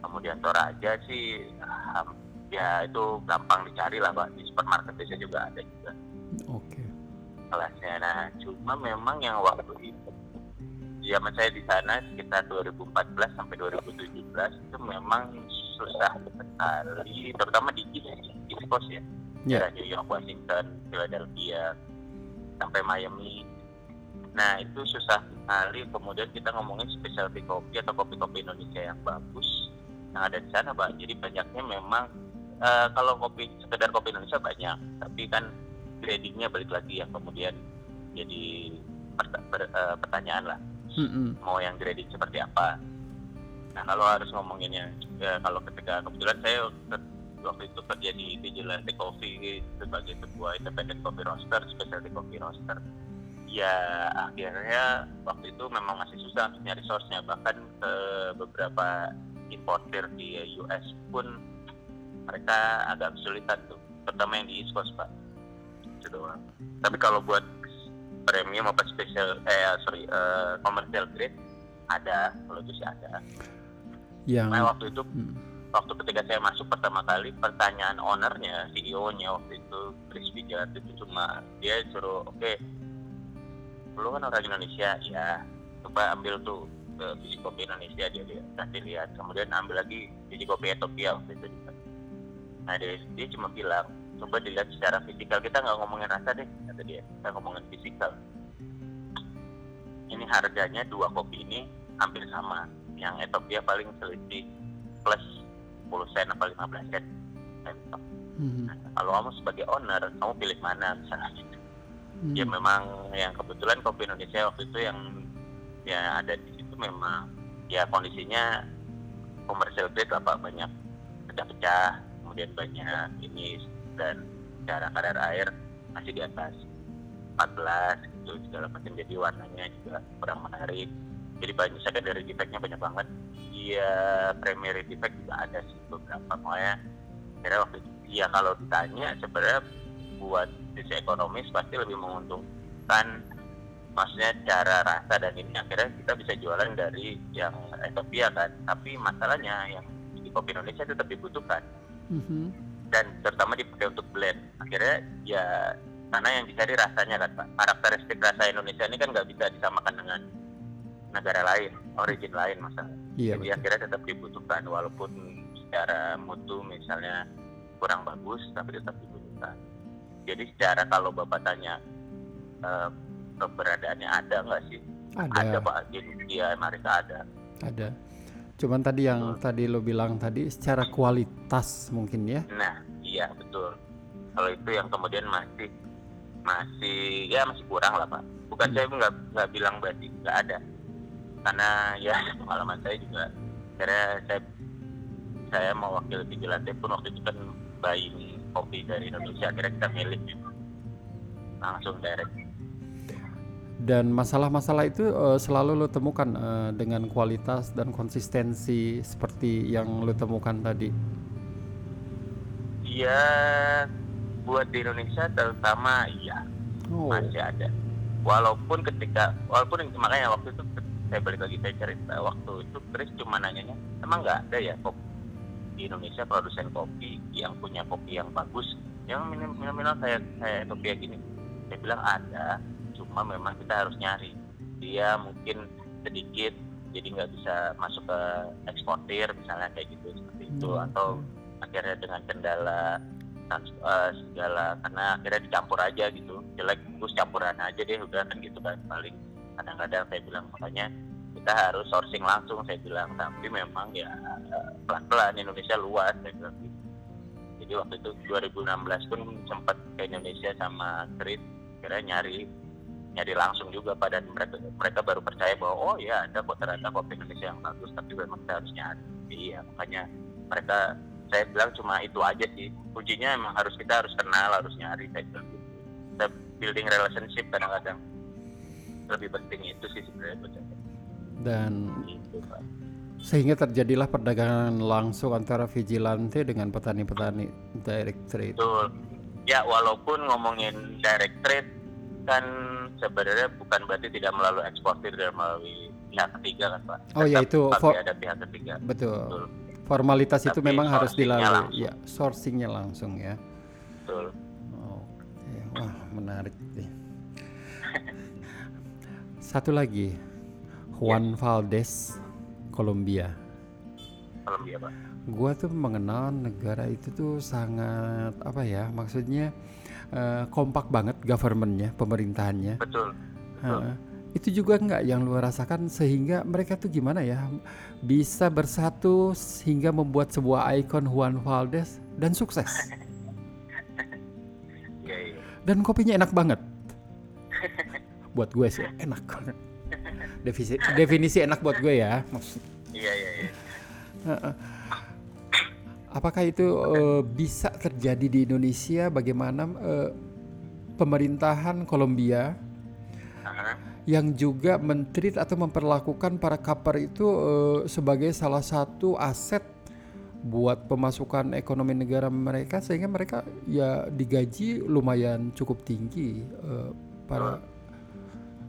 Speaker 2: kemudian Toraja sih ya itu gampang dicari lah Pak. Di supermarket biasanya juga ada juga
Speaker 1: Oke.
Speaker 2: kelasnya. Nah, cuma memang yang waktu itu zaman saya di sana sekitar 2014 sampai 2017 itu memang susah sekali, terutama di East, Coast ya,
Speaker 1: Ya.
Speaker 2: Daerah New York, Washington, Philadelphia, sampai Miami. Nah itu susah sekali. Kemudian kita ngomongin specialty kopi atau kopi-kopi Indonesia yang bagus yang ada di sana, Bang. Jadi banyaknya memang eh, kalau kopi sekedar kopi Indonesia banyak, tapi kan gradingnya balik lagi yang kemudian jadi perta- ber- eh, pertanyaan lah
Speaker 1: Mm-mm.
Speaker 2: mau yang grading seperti apa. Nah kalau harus ngomonginnya, ya, kalau ketika kebetulan saya waktu itu kerja di Vigilante Coffee sebagai sebuah independent coffee roaster, specialty coffee roaster. Ya akhirnya waktu itu memang masih susah untuk nyari source-nya, bahkan ke beberapa importer di US pun mereka agak kesulitan tuh, terutama yang di East Coast pak. Itu doang. Tapi kalau buat premium apa special eh sorry eh, commercial grade ada kalau itu sih ada.
Speaker 1: Yang
Speaker 2: Nah waktu itu
Speaker 1: Mm.
Speaker 2: waktu ketika saya masuk pertama kali pertanyaan ownernya CEO-nya waktu itu Chris Wijar itu cuma dia suruh oke lu kan orang Indonesia ya coba ambil tuh eh, biji kopi Indonesia dia dia kasih lihat kemudian ambil lagi biji kopi Ethiopia waktu itu juga nah dia, dia cuma bilang coba dilihat secara fisikal. Kita nggak ngomongin rasa deh kata dia. Kita ngomongin fisikal. Ini harganya dua kopi ini hampir sama. Yang Ethiopia paling selisih plus 10 sen apa 15 sen.
Speaker 1: Mhm.
Speaker 2: Nah, kalau kamu sebagai owner kamu pilih mana misalnya? Gitu
Speaker 1: Mm.
Speaker 2: ya memang yang kebetulan kopi Indonesia waktu itu yang ya ada di situ memang ya kondisinya komersial grade lah Pak. Banyak pecah-pecah kemudian banyak ini dan cara kadar air masih di atas 14 gitu. Segala macam. Jadi warnanya juga kurang menarik. Jadi banyak secondary defectnya banyak banget. Ya primary defect juga ada sih beberapa. Makanya kira waktu itu. Ya kalau ditanya sebenarnya buat sisi ekonomis pasti lebih menguntungkan maksudnya cara rasa dan ini. Akhirnya kita bisa jualan dari yang Ethiopia kan. Tapi masalahnya yang di kopi Indonesia tetap dibutuhkan.
Speaker 1: Mhm.
Speaker 2: Dan terutama dipakai untuk blend. Akhirnya ya karena yang dicari rasanya kan Pak. Karakteristik rasa Indonesia ini kan nggak bisa disamakan dengan negara lain origin lain masalah
Speaker 1: Iya
Speaker 2: jadi
Speaker 1: betul.
Speaker 2: akhirnya tetap dibutuhkan walaupun secara mutu misalnya kurang bagus tapi tetap dibutuhkan. Jadi secara kalau bapak tanya eh, keberadaannya ada nggak sih? Ada.
Speaker 1: Ada,
Speaker 2: pak. Di, di Amerika ada.
Speaker 1: Ada. Cuman tadi yang tadi lo bilang tadi secara kualitas mungkin ya.
Speaker 2: nah iya betul kalau itu yang kemudian masih masih ya masih kurang lah pak bukan
Speaker 1: Hmm.
Speaker 2: saya nggak nggak bilang berarti nggak ada karena ya pengalaman saya juga karena saya saya mewakili vigilante pun waktu itu kan buying kopi dari Indonesia akhirnya kita milik gitu. langsung direct
Speaker 1: Dan masalah-masalah itu eh, selalu lo temukan eh, dengan kualitas dan konsistensi seperti yang lo temukan tadi.
Speaker 2: Iya, buat di Indonesia terutama iya
Speaker 1: Oh,
Speaker 2: masih ada. Walaupun ketika, walaupun makanya waktu itu saya balik lagi saya cerita waktu itu Chris cuma nanyanya, emang nggak ada ya kopi di Indonesia produsen kopi yang punya kopi yang bagus, yang minum minum kayak kayak kopi yang gini. Saya bilang ada, cuma memang kita harus nyari. Dia mungkin sedikit, jadi nggak bisa masuk ke eksportir misalnya kayak gitu seperti itu
Speaker 1: Hmm.
Speaker 2: atau akhirnya dengan kendala trans- eh, segala karena akhirnya dicampur aja gitu jelek bagus campuran aja deh udah kan gitu kan paling kadang-kadang saya bilang makanya kita harus sourcing langsung saya bilang tapi memang ya eh, pelan-pelan Indonesia luas saya bilang gitu. jadi waktu itu 2016 pun sempat ke Indonesia sama Chris kira nyari nyari langsung juga pada mereka mereka baru percaya bahwa oh ya ada kok ternyata kopi Indonesia yang bagus tapi memang kita harus nyari iya makanya mereka saya bilang cuma itu aja sih kuncinya emang harus kita harus kenal harus nyari saya bilang gitu kita building relationship kadang-kadang lebih penting itu sih sebenarnya buat saya
Speaker 1: dan
Speaker 2: gitu Pak.
Speaker 1: sehingga terjadilah perdagangan langsung antara vigilante dengan petani-petani direct trade.
Speaker 2: Betul. Ya walaupun ngomongin direct trade kan sebenarnya bukan berarti tidak melalui eksportir dan melalui pihak ketiga kan Pak.
Speaker 1: Oh ya
Speaker 2: Tetap
Speaker 1: itu
Speaker 2: pasti
Speaker 1: for-
Speaker 2: ada pihak ketiga.
Speaker 1: betul.
Speaker 2: Betul.
Speaker 1: Formalitas itu
Speaker 2: Tapi
Speaker 1: memang harus dilalui.
Speaker 2: langsung.
Speaker 1: Ya, sourcingnya langsung ya.
Speaker 2: Betul.
Speaker 1: Oke, wah menarik nih. Satu lagi, Juan Valdez, Kolombia.
Speaker 2: Kolombia Pak.
Speaker 1: Gua tuh mengenal negara itu tuh sangat apa ya? Maksudnya eh, kompak banget governmentnya, pemerintahannya.
Speaker 2: Betul.
Speaker 1: Heeh. itu juga nggak yang lu rasakan sehingga mereka tuh gimana ya bisa bersatu sehingga membuat sebuah ikon Juan Valdez dan sukses.
Speaker 2: Iya iya.
Speaker 1: Dan kopinya enak banget. buat gue sih enak banget. Definisi, definisi enak buat gue ya. Maksud-
Speaker 2: Iya iya iya.
Speaker 1: Apakah itu eh, bisa terjadi di Indonesia? Bagaimana eh, pemerintahan Kolombia yang juga mentreat atau memperlakukan para kaper itu eh, sebagai salah satu aset buat pemasukan ekonomi negara mereka sehingga mereka ya digaji lumayan cukup tinggi eh, para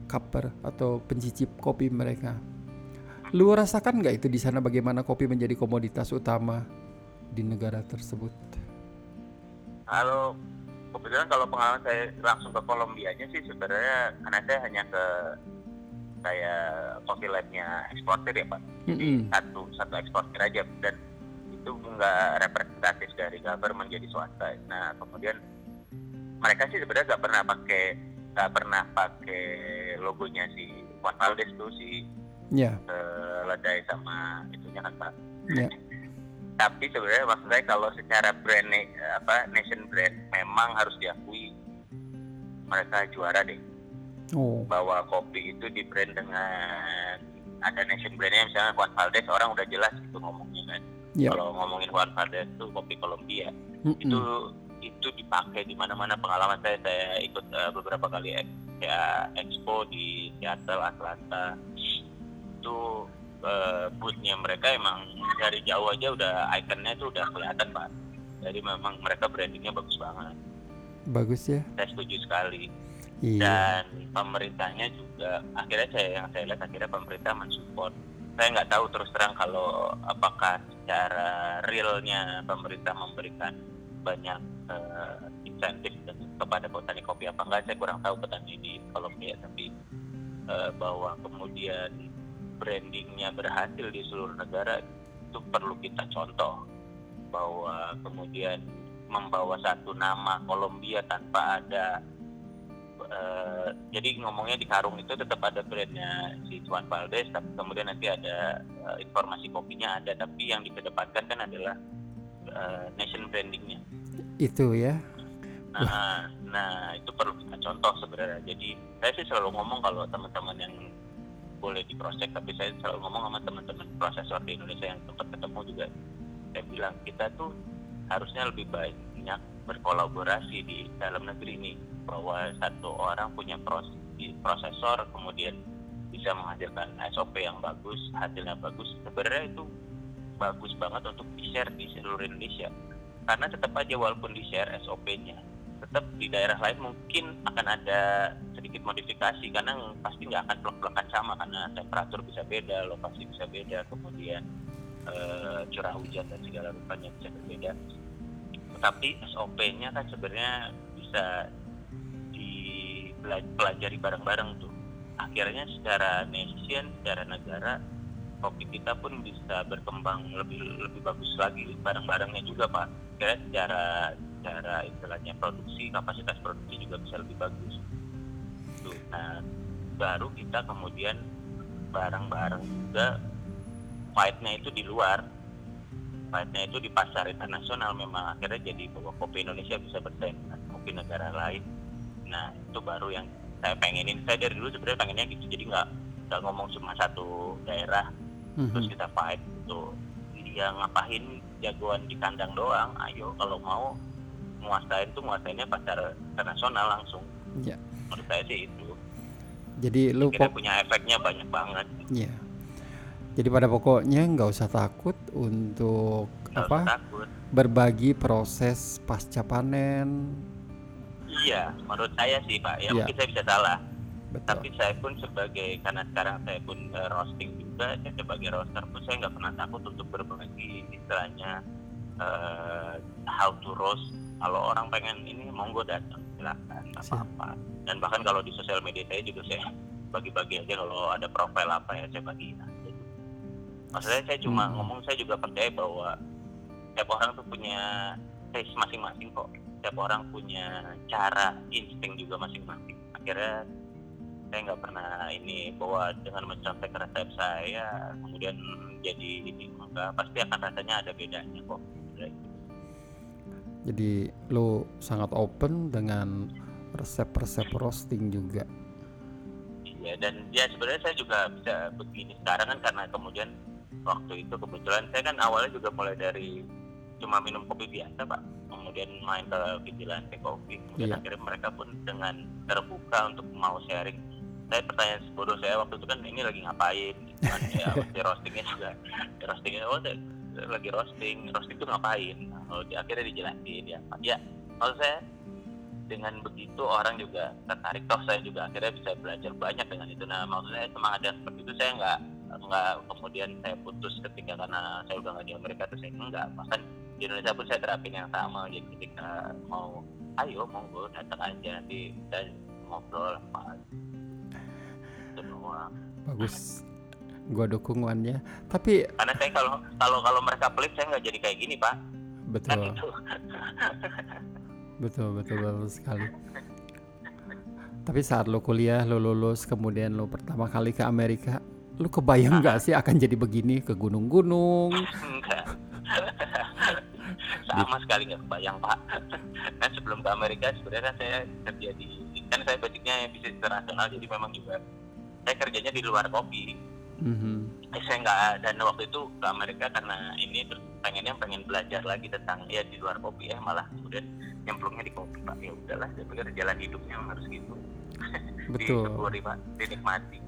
Speaker 1: kaper atau pencicip kopi mereka. Lu rasakan nggak itu di sana bagaimana kopi menjadi komoditas utama di negara tersebut?
Speaker 2: Kalau kebetulan kalau pengalaman saya langsung ke Kolombianya sih sebenarnya karena saya hanya ke kayak coffee labnya eksportir ya Pak.
Speaker 1: Mm-mm.
Speaker 2: Satu satu eksportir aja dan itu nggak representatif dari government jadi swasta. Nah kemudian mereka sih sebenarnya nggak pernah pakai nggak pernah pakai logonya si Juan Valdez tuh si
Speaker 1: Ya,
Speaker 2: eh, Ledai sama itunya kan Pak.
Speaker 1: ya.
Speaker 2: tapi sebenarnya maksud saya kalau secara brand apa nation brand memang harus diakui mereka juara deh.
Speaker 1: Oh,
Speaker 2: bahwa kopi itu di brand dengan ada nation brandnya misalnya Juan Valdez orang udah jelas itu ngomongnya kan.
Speaker 1: Ya.
Speaker 2: kalau ngomongin Juan Valdez itu kopi Kolombia.
Speaker 1: Mm-mm.
Speaker 2: itu itu dipakai di mana-mana. Pengalaman saya saya ikut eh, beberapa kali ya expo di Seattle Atlanta. Itu boothnya mereka emang dari jauh aja udah ikonnya itu udah kelihatan pak jadi memang mereka brandingnya bagus banget
Speaker 1: Bagus ya.
Speaker 2: saya setuju sekali
Speaker 1: Iya.
Speaker 2: dan pemerintahnya juga akhirnya saya yang saya lihat akhirnya pemerintah mensupport saya nggak tahu terus terang kalau apakah secara realnya pemerintah memberikan banyak eh, insentif kepada petani kopi apa enggak saya kurang tahu petani di Kolombia tapi eh, bahwa kemudian brandingnya berhasil di seluruh negara itu perlu kita contoh bahwa kemudian membawa satu nama Kolombia tanpa ada eh, jadi ngomongnya di karung itu tetap ada brandnya si Juan Valdez tapi kemudian nanti ada eh, informasi kopinya ada tapi yang dikedepankan kan adalah eh, nation brandingnya
Speaker 1: Itu ya.
Speaker 2: nah, nah itu perlu kita contoh sebenarnya jadi saya sih selalu ngomong kalau teman-teman yang boleh diproses tapi saya selalu ngomong sama teman-teman prosesor di Indonesia yang sempat ketemu juga. Saya bilang kita tuh harusnya lebih banyak berkolaborasi di dalam negeri ini bahwa satu orang punya proses prosesor kemudian bisa menghasilkan SOP yang bagus hasilnya bagus. Sebenarnya itu bagus banget untuk di share di seluruh Indonesia. Karena tetap aja walaupun di share SOP-nya tetap di daerah lain mungkin akan ada sedikit modifikasi karena pasti nggak akan plek-plekan sama karena temperatur bisa beda lokasi bisa beda kemudian eh, curah hujan dan segala rupanya bisa berbeda. Tetapi SOP-nya kan sebenarnya bisa dipelajari bareng-bareng tuh. Akhirnya secara nation secara negara kopi kita pun bisa berkembang lebih lebih bagus lagi bareng-barengnya juga pak. Kira secara secara istilahnya produksi kapasitas produksi juga bisa lebih bagus. Tuh, nah baru kita kemudian bareng-bareng juga fightnya itu di luar fightnya itu di pasar internasional memang akhirnya jadi bahwa kopi Indonesia bisa bersaing dengan kopi negara lain. Nah itu baru yang saya pengenin. Saya dari dulu sebenarnya pengennya gitu jadi nggak nggak ngomong cuma satu daerah terus
Speaker 1: Mhm.
Speaker 2: kita fight gitu ya ngapain jagoan di kandang doang? Ayo kalau mau nguasain tuh nguasainnya pasar internasional langsung
Speaker 1: Ya.
Speaker 2: menurut saya sih itu
Speaker 1: Jadi lu pok
Speaker 2: punya efeknya banyak banget
Speaker 1: ya. Jadi pada pokoknya nggak usah takut untuk
Speaker 2: usah
Speaker 1: apa
Speaker 2: takut
Speaker 1: berbagi proses pasca panen.
Speaker 2: iya menurut saya sih pak ya
Speaker 1: Iya.
Speaker 2: mungkin saya bisa salah
Speaker 1: Betul.
Speaker 2: tapi saya pun sebagai karena sekarang saya pun eh, roasting juga saya sebagai roaster pun saya nggak pernah takut untuk berbagi istilahnya eh, how to roast kalau orang pengen ini monggo datang silakan
Speaker 1: Siap.
Speaker 2: apa-apa. Dan bahkan kalau di sosial media saya juga saya bagi-bagi aja kalau ada profil apa ya saya bagi. Aja maksudnya saya cuma
Speaker 1: Hmm.
Speaker 2: ngomong saya juga percaya bahwa setiap orang tuh punya taste masing-masing kok. Setiap orang punya cara insting juga masing-masing. Akhirnya saya nggak pernah ini bahwa dengan mencontek resep saya kemudian jadi ini enggak. Pasti akan rasanya ada bedanya kok
Speaker 1: Jadi lu sangat open dengan resep-resep roasting juga.
Speaker 2: ya dan ya sebenarnya saya juga bisa begini. Sekarang kan karena kemudian waktu itu kebetulan saya kan awalnya juga mulai dari cuma minum kopi biasa pak. Kemudian main ke vigilante kopi. Kemudian
Speaker 1: Iya.
Speaker 2: akhirnya mereka pun dengan terbuka untuk mau sharing. Saya pertanyaan sebodoh saya waktu itu kan ini lagi ngapain? Gitu kan. Ya di roastingnya juga di roastingnya oh lagi roasting roasting itu ngapain? Kalau di akhirnya dijelasin ya ya maksud saya dengan begitu orang juga tertarik. Toh saya juga akhirnya bisa belajar banyak dengan itu. Nah maksudnya semangat seperti itu. Saya nggak nggak kemudian saya putus ketika karena saya udah nggak di Amerika terus saya enggak. Bahkan di Indonesia pun saya terapin yang sama. Jadi ketika mau ayo monggo datang aja nanti kita ngobrol apa doang
Speaker 1: Bagus. Gua dukung Wan ya. Tapi
Speaker 2: karena saya kalau kalau kalau mereka pelit saya nggak jadi kayak gini pak. Kan
Speaker 1: betul,
Speaker 2: itu.
Speaker 1: Betul, betul, betul sekali. Tapi saat lo kuliah, lo lulus, kemudian lo pertama kali ke Amerika, lo kebayang nggak sih akan jadi begini? Ke gunung-gunung?
Speaker 2: sama sekali nggak kebayang pak. Kan sebelum ke Amerika sebenarnya kan saya kerja di kan saya basicnya bisnis internasional jadi memang juga saya kerjanya di luar kopi
Speaker 1: Mhm.
Speaker 2: eh, saya nggak dan waktu itu ke Amerika karena ini terus pengennya pengen belajar lagi tentang ya di luar kopi ya malah kemudian nyemplungnya di kopi pak ya udahlah saya pikir jalan hidupnya harus gitu
Speaker 1: Betul.
Speaker 2: disyukuri pak dinikmati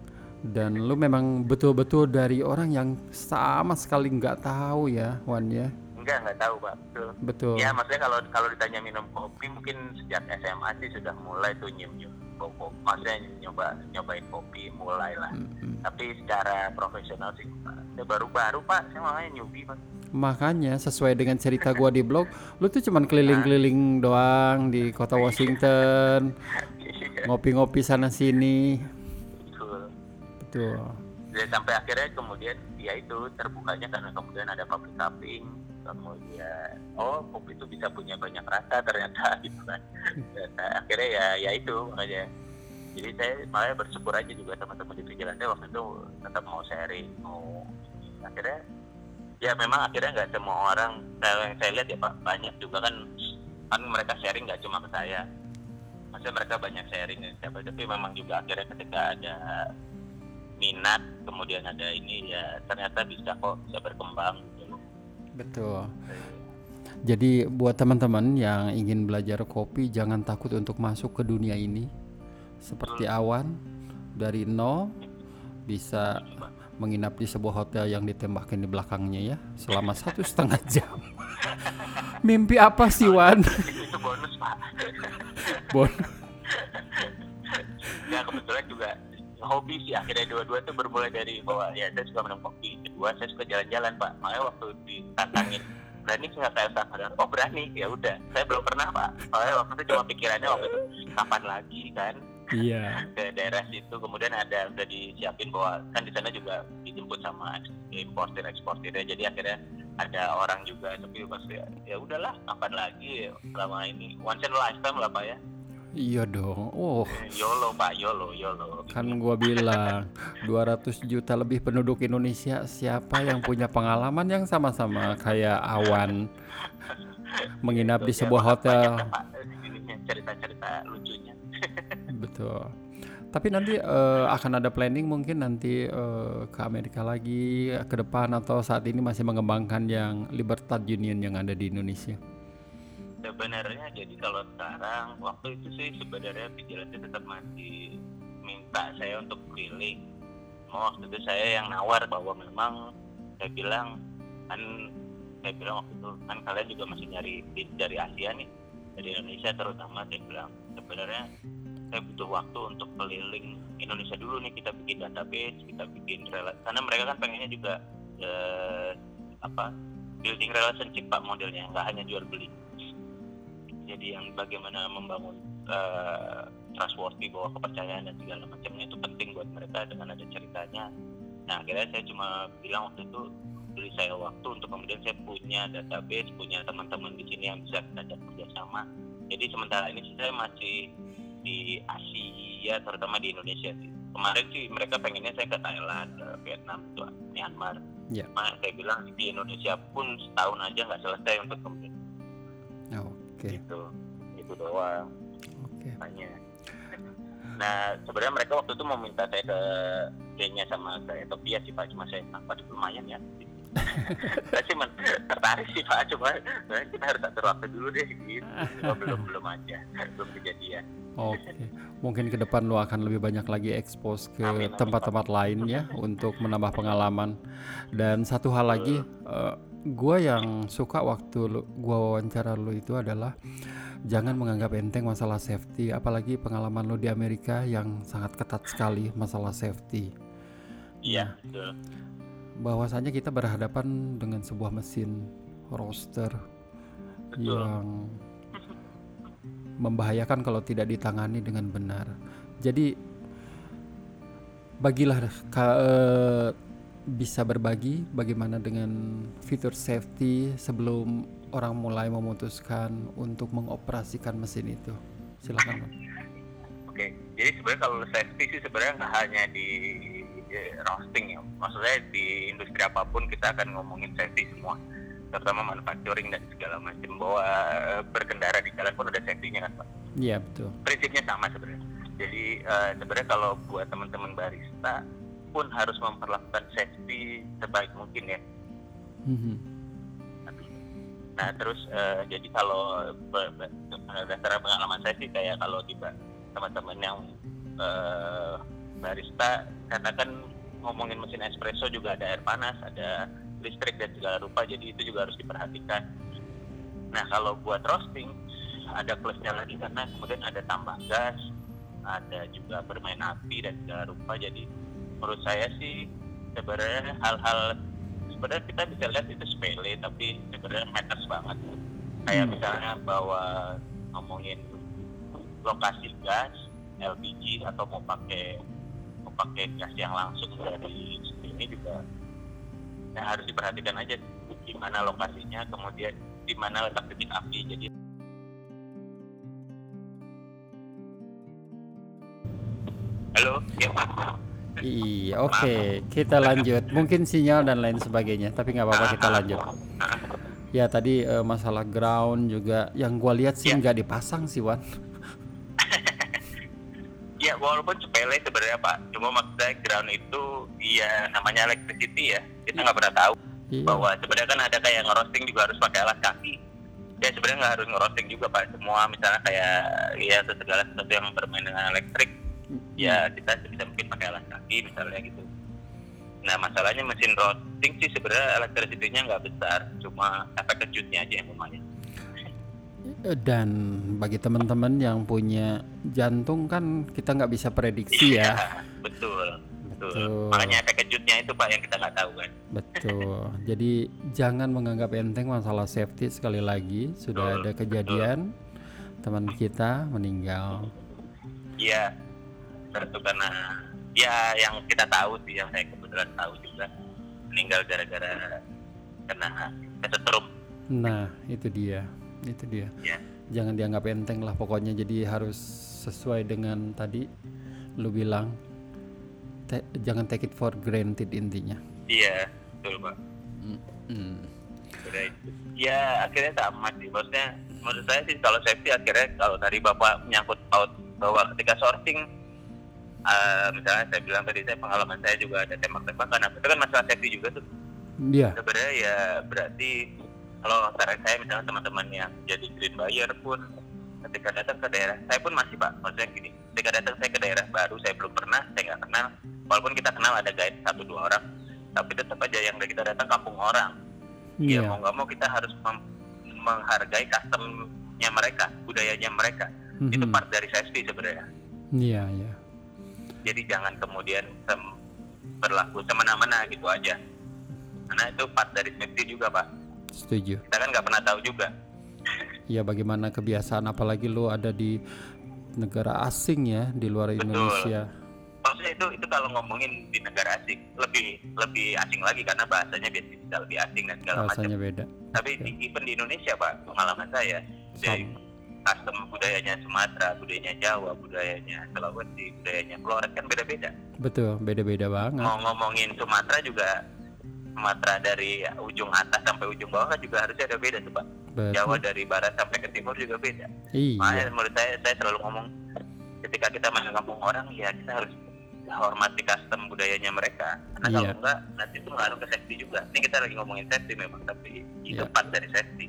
Speaker 1: Dan lu memang betul-betul dari orang yang sama sekali nggak tahu ya, Wan ya.
Speaker 2: Enggak nggak tahu pak betul
Speaker 1: Betul.
Speaker 2: Ya maksudnya kalau kalau ditanya minum kopi mungkin sejak SMA sih sudah mulai tuh nyium nyium kopi. Maksudnya nyoba nyobain kopi mulai lah.
Speaker 1: Mm-mm.
Speaker 2: Tapi secara profesional sih saya baru-baru pak. Saya makanya newbie pak.
Speaker 1: Makanya sesuai dengan cerita gua di blog, lu tuh cuman keliling-keliling doang di kota Washington, ngopi-ngopi sana sini.
Speaker 2: betul.
Speaker 1: Betul.
Speaker 2: Dan sampai akhirnya kemudian ya itu terbukanya karena kemudian ada public cupping kemudian oh kopi itu bisa punya banyak rasa ternyata gitu kan. Uh, akhirnya ya ya itu makanya. Jadi saya malah bersyukur aja juga teman-teman di vigilante waktu itu tetap mau sharing mau akhirnya ya memang akhirnya nggak semua orang saya- yang saya lihat ya pak banyak juga kan kan mereka sharing nggak cuma ke saya. Maksudnya mereka banyak sharing ya, tapi memang juga akhirnya ketika ada minat kemudian ada ini ya ternyata bisa kok bisa berkembang.
Speaker 1: Betul. Jadi buat teman-teman yang ingin belajar kopi jangan takut untuk masuk ke dunia ini. Seperti awan dari nol bisa menginap di sebuah hotel yang ditembakin di belakangnya ya selama satu setengah jam. Mimpi apa sih Wan?
Speaker 2: itu, bonus pak
Speaker 1: Bon.
Speaker 2: ya kebetulan juga hobi sih akhirnya dua-dua tuh bermulai dari bahwa ya saya suka minum kopi. Kedua saya suka jalan-jalan pak. Makanya waktu ditantangin berani nggak kayak sadar oh berani. Ya udah saya belum pernah pak. Soalnya waktu itu cuma pikirannya waktu itu kapan lagi kan?
Speaker 1: Iya.
Speaker 2: ke daerah situ. Kemudian ada udah disiapin bahwa kan di sana juga dijemput sama importer eksportirnya. Jadi akhirnya ada orang juga tapi pas ya, ya udahlah kapan lagi? Selama ini once in a lifetime lah pak ya
Speaker 1: Iya dong. Oh,
Speaker 2: Eh, YOLO pak YOLO YOLO
Speaker 1: kan gua bilang 200 juta lebih penduduk Indonesia siapa yang punya pengalaman yang sama-sama kayak awan menginap di sebuah hotel.
Speaker 2: Cerita-cerita lucunya
Speaker 1: Betul. Tapi nanti eh, akan ada planning mungkin nanti eh, ke Amerika lagi ke depan atau saat ini masih mengembangkan yang Libertad Union yang ada di Indonesia.
Speaker 2: Sebenarnya jadi kalau sekarang waktu itu sih sebenarnya vigilante tetap masih minta saya untuk keliling. Cuma waktu itu saya yang nawar bahwa memang saya bilang kan saya bilang waktu itu kan kalian juga masih nyari lead dari Asia nih dari Indonesia terutama saya bilang. Sebenarnya saya butuh waktu untuk keliling Indonesia dulu nih kita bikin database kita bikin rela karena mereka kan pengennya juga eh, apa building relationship pak modelnya. Nggak hanya jual beli jadi yang bagaimana membangun eh, trustworthy bahwa kepercayaan dan segala macamnya itu penting buat mereka dengan ada ceritanya. Nah akhirnya saya cuma bilang waktu itu beri saya waktu untuk kemudian saya punya database punya teman-teman di sini yang bisa kita ajak kerjasama. Jadi sementara ini sih saya masih di Asia terutama di Indonesia sih. Kemarin sih mereka pengennya saya ke Thailand ke Vietnam ke Myanmar.
Speaker 1: Ya.
Speaker 2: Cuma saya bilang di Indonesia pun setahun aja nggak selesai untuk kemudian
Speaker 1: Oke,
Speaker 2: gitu. Itu doang.
Speaker 1: Oke.
Speaker 2: tanya nah sebenarnya mereka waktu itu mau minta saya ke Kenya sama ke Ethiopia sih pak. Cuma saya kenapa lumayan ya. Saya sih tertarik sih pak. Cuma eh, kita harus atur waktu dulu deh gitu. Cuma belum belum aja. Belum kejadian.
Speaker 1: Oke, mungkin ke depan lo akan lebih banyak lagi expose ke tempat-tempat lain ya untuk menambah pengalaman. Dan satu hal lagi, eh, gua yang suka waktu lu, gua wawancara lo itu adalah jangan menganggap enteng masalah safety, apalagi pengalaman lo di Amerika yang sangat ketat sekali masalah safety.
Speaker 2: iya
Speaker 1: Bahwasanya kita berhadapan dengan sebuah mesin roster
Speaker 2: Betul.
Speaker 1: yang membahayakan kalau tidak ditangani dengan benar. Jadi bagilah ka- eh, bisa berbagi bagaimana dengan fitur safety sebelum orang mulai memutuskan untuk mengoperasikan mesin itu. Silakan.
Speaker 2: Oke, jadi sebenarnya kalau safety sih sebenarnya nggak hanya di roasting ya. Maksudnya di industri apa pun kita akan ngomongin safety semua, terutama manufacturing dan segala macam. Bahwa eh, berkendara di jalan pun ada safety-nya kan, Pak.
Speaker 1: Iya betul.
Speaker 2: Prinsipnya sama sebenarnya. Jadi eh, sebenarnya kalau buat teman-teman barista pun harus memperlakukan safety sebaik mungkin ya.
Speaker 1: Mhm.
Speaker 2: Nah terus eh, jadi kalau be- be- berdasarkan pengalaman saya sih kayak kalau di ba- teman-teman yang eh, barista karena kan ngomongin mesin espresso juga ada air panas, ada listrik dan segala rupa, jadi itu juga harus diperhatikan. Nah kalau buat roasting ada plusnya lagi karena kemudian ada tambah gas, ada juga bermain api dan segala rupa. Jadi menurut saya sih sebenarnya hal-hal sebenarnya kita bisa lihat itu sepele tapi sebenarnya matters banget kayak
Speaker 1: Hmm.
Speaker 2: misalnya bahwa ngomongin lokasi gas LPG atau mau pakai mau pakai gas yang langsung dari ini juga ya harus diperhatikan aja di mana lokasinya kemudian di mana letak titik api jadi halo ya pak
Speaker 1: Iya, oke. Kita lanjut. Mungkin sinyal dan lain sebagainya, tapi nggak apa-apa kita lanjut. Ya tadi eh, masalah ground juga yang gua lihat sih
Speaker 2: Ya.
Speaker 1: nggak dipasang sih Wan.
Speaker 2: Ya walaupun sepele sebenarnya Pak, cuma maksudnya ground itu ya namanya electricity ya, kita nggak pernah tahu
Speaker 1: Iya.
Speaker 2: bahwa sebenarnya kan ada kayak ngerosting juga harus pakai alas kaki. Ya sebenarnya nggak harus ngerosting juga Pak, semua misalnya kayak ya segala sesuatu yang bermain dengan elektrik, ya kita bisa mungkin pakai alas kaki misalnya gitu. Nah masalahnya mesin roasting sih sebenarnya electricity-nya nggak besar, cuma efek kejutnya aja yang lumayan.
Speaker 1: Eh, Dan bagi teman-teman yang punya jantung kan kita nggak bisa prediksi ya.
Speaker 2: betul, betul.
Speaker 1: Betul.
Speaker 2: Makanya efek kejutnya itu Pak yang kita nggak tahu kan.
Speaker 1: Betul. Jadi jangan menganggap enteng masalah safety sekali lagi. Sudah
Speaker 2: Betul,
Speaker 1: ada kejadian teman kita meninggal.
Speaker 2: Iya, tentu karena ya yang kita tahu sih, yang saya kebetulan tahu juga meninggal gara-gara kena kesetrum.
Speaker 1: Nah, itu dia. Itu dia.
Speaker 2: Ya,
Speaker 1: Jangan dianggap enteng lah pokoknya jadi harus sesuai dengan tadi lu bilang te- jangan take it for granted intinya.
Speaker 2: iya, betul pak.
Speaker 1: Mm.
Speaker 2: Itu. Ya akhirnya sama sih, maksudnya menurut saya sih kalau safety akhirnya kalau tadi bapak menyangkut paut bahwa ketika sorting eh, misalnya saya bilang tadi saya pengalaman saya juga ada tembak-tembakan apa itu kan masalah safety juga tuh
Speaker 1: Iya.
Speaker 2: sebenarnya ya berarti kalau antara saya misalnya teman-teman yang jadi green buyer pun ketika datang ke daerah saya pun masih pak maksudnya gini ketika datang saya ke daerah baru saya belum pernah saya nggak kenal walaupun kita kenal ada guide satu dua orang tapi tetap aja yang kita datang kampung orang ya
Speaker 1: Iya.
Speaker 2: mau nggak mau kita harus menghargai customnya mereka budayanya mereka itu
Speaker 1: Mhm.
Speaker 2: part dari safety sebenarnya
Speaker 1: Iya, iya.
Speaker 2: Jadi jangan kemudian sem- berlaku semena-mena gitu aja karena itu part dari safety juga pak
Speaker 1: Setuju.
Speaker 2: kita kan nggak pernah tahu juga
Speaker 1: Ya bagaimana kebiasaan apalagi lu ada di negara asing ya di luar
Speaker 2: Betul.
Speaker 1: Indonesia.
Speaker 2: maksudnya itu itu kalau ngomongin di negara asing lebih lebih asing lagi karena bahasanya biasa bisa lebih asing dan segala macam
Speaker 1: Rasanya beda.
Speaker 2: tapi di, even di Indonesia pak pengalaman saya dari. Custom budayanya Sumatera budayanya Jawa budayanya Sulawesi budayanya Flores kan beda-beda
Speaker 1: Betul, beda-beda banget.
Speaker 2: mau ngomongin Sumatera juga Sumatera dari ujung atas sampai ujung bawah juga harusnya ada beda tuh pak Jawa
Speaker 1: Betul.
Speaker 2: dari barat sampai ke timur juga beda
Speaker 1: Iya.
Speaker 2: Makanya menurut saya saya selalu ngomong ketika kita masuk kampung orang ya kita harus hormati custom budayanya mereka. Karena
Speaker 1: Iya.
Speaker 2: kalau enggak nanti itu ngaruh ke safety juga. Ini kita lagi ngomongin safety memang tapi itu
Speaker 1: Iya.
Speaker 2: part dari safety.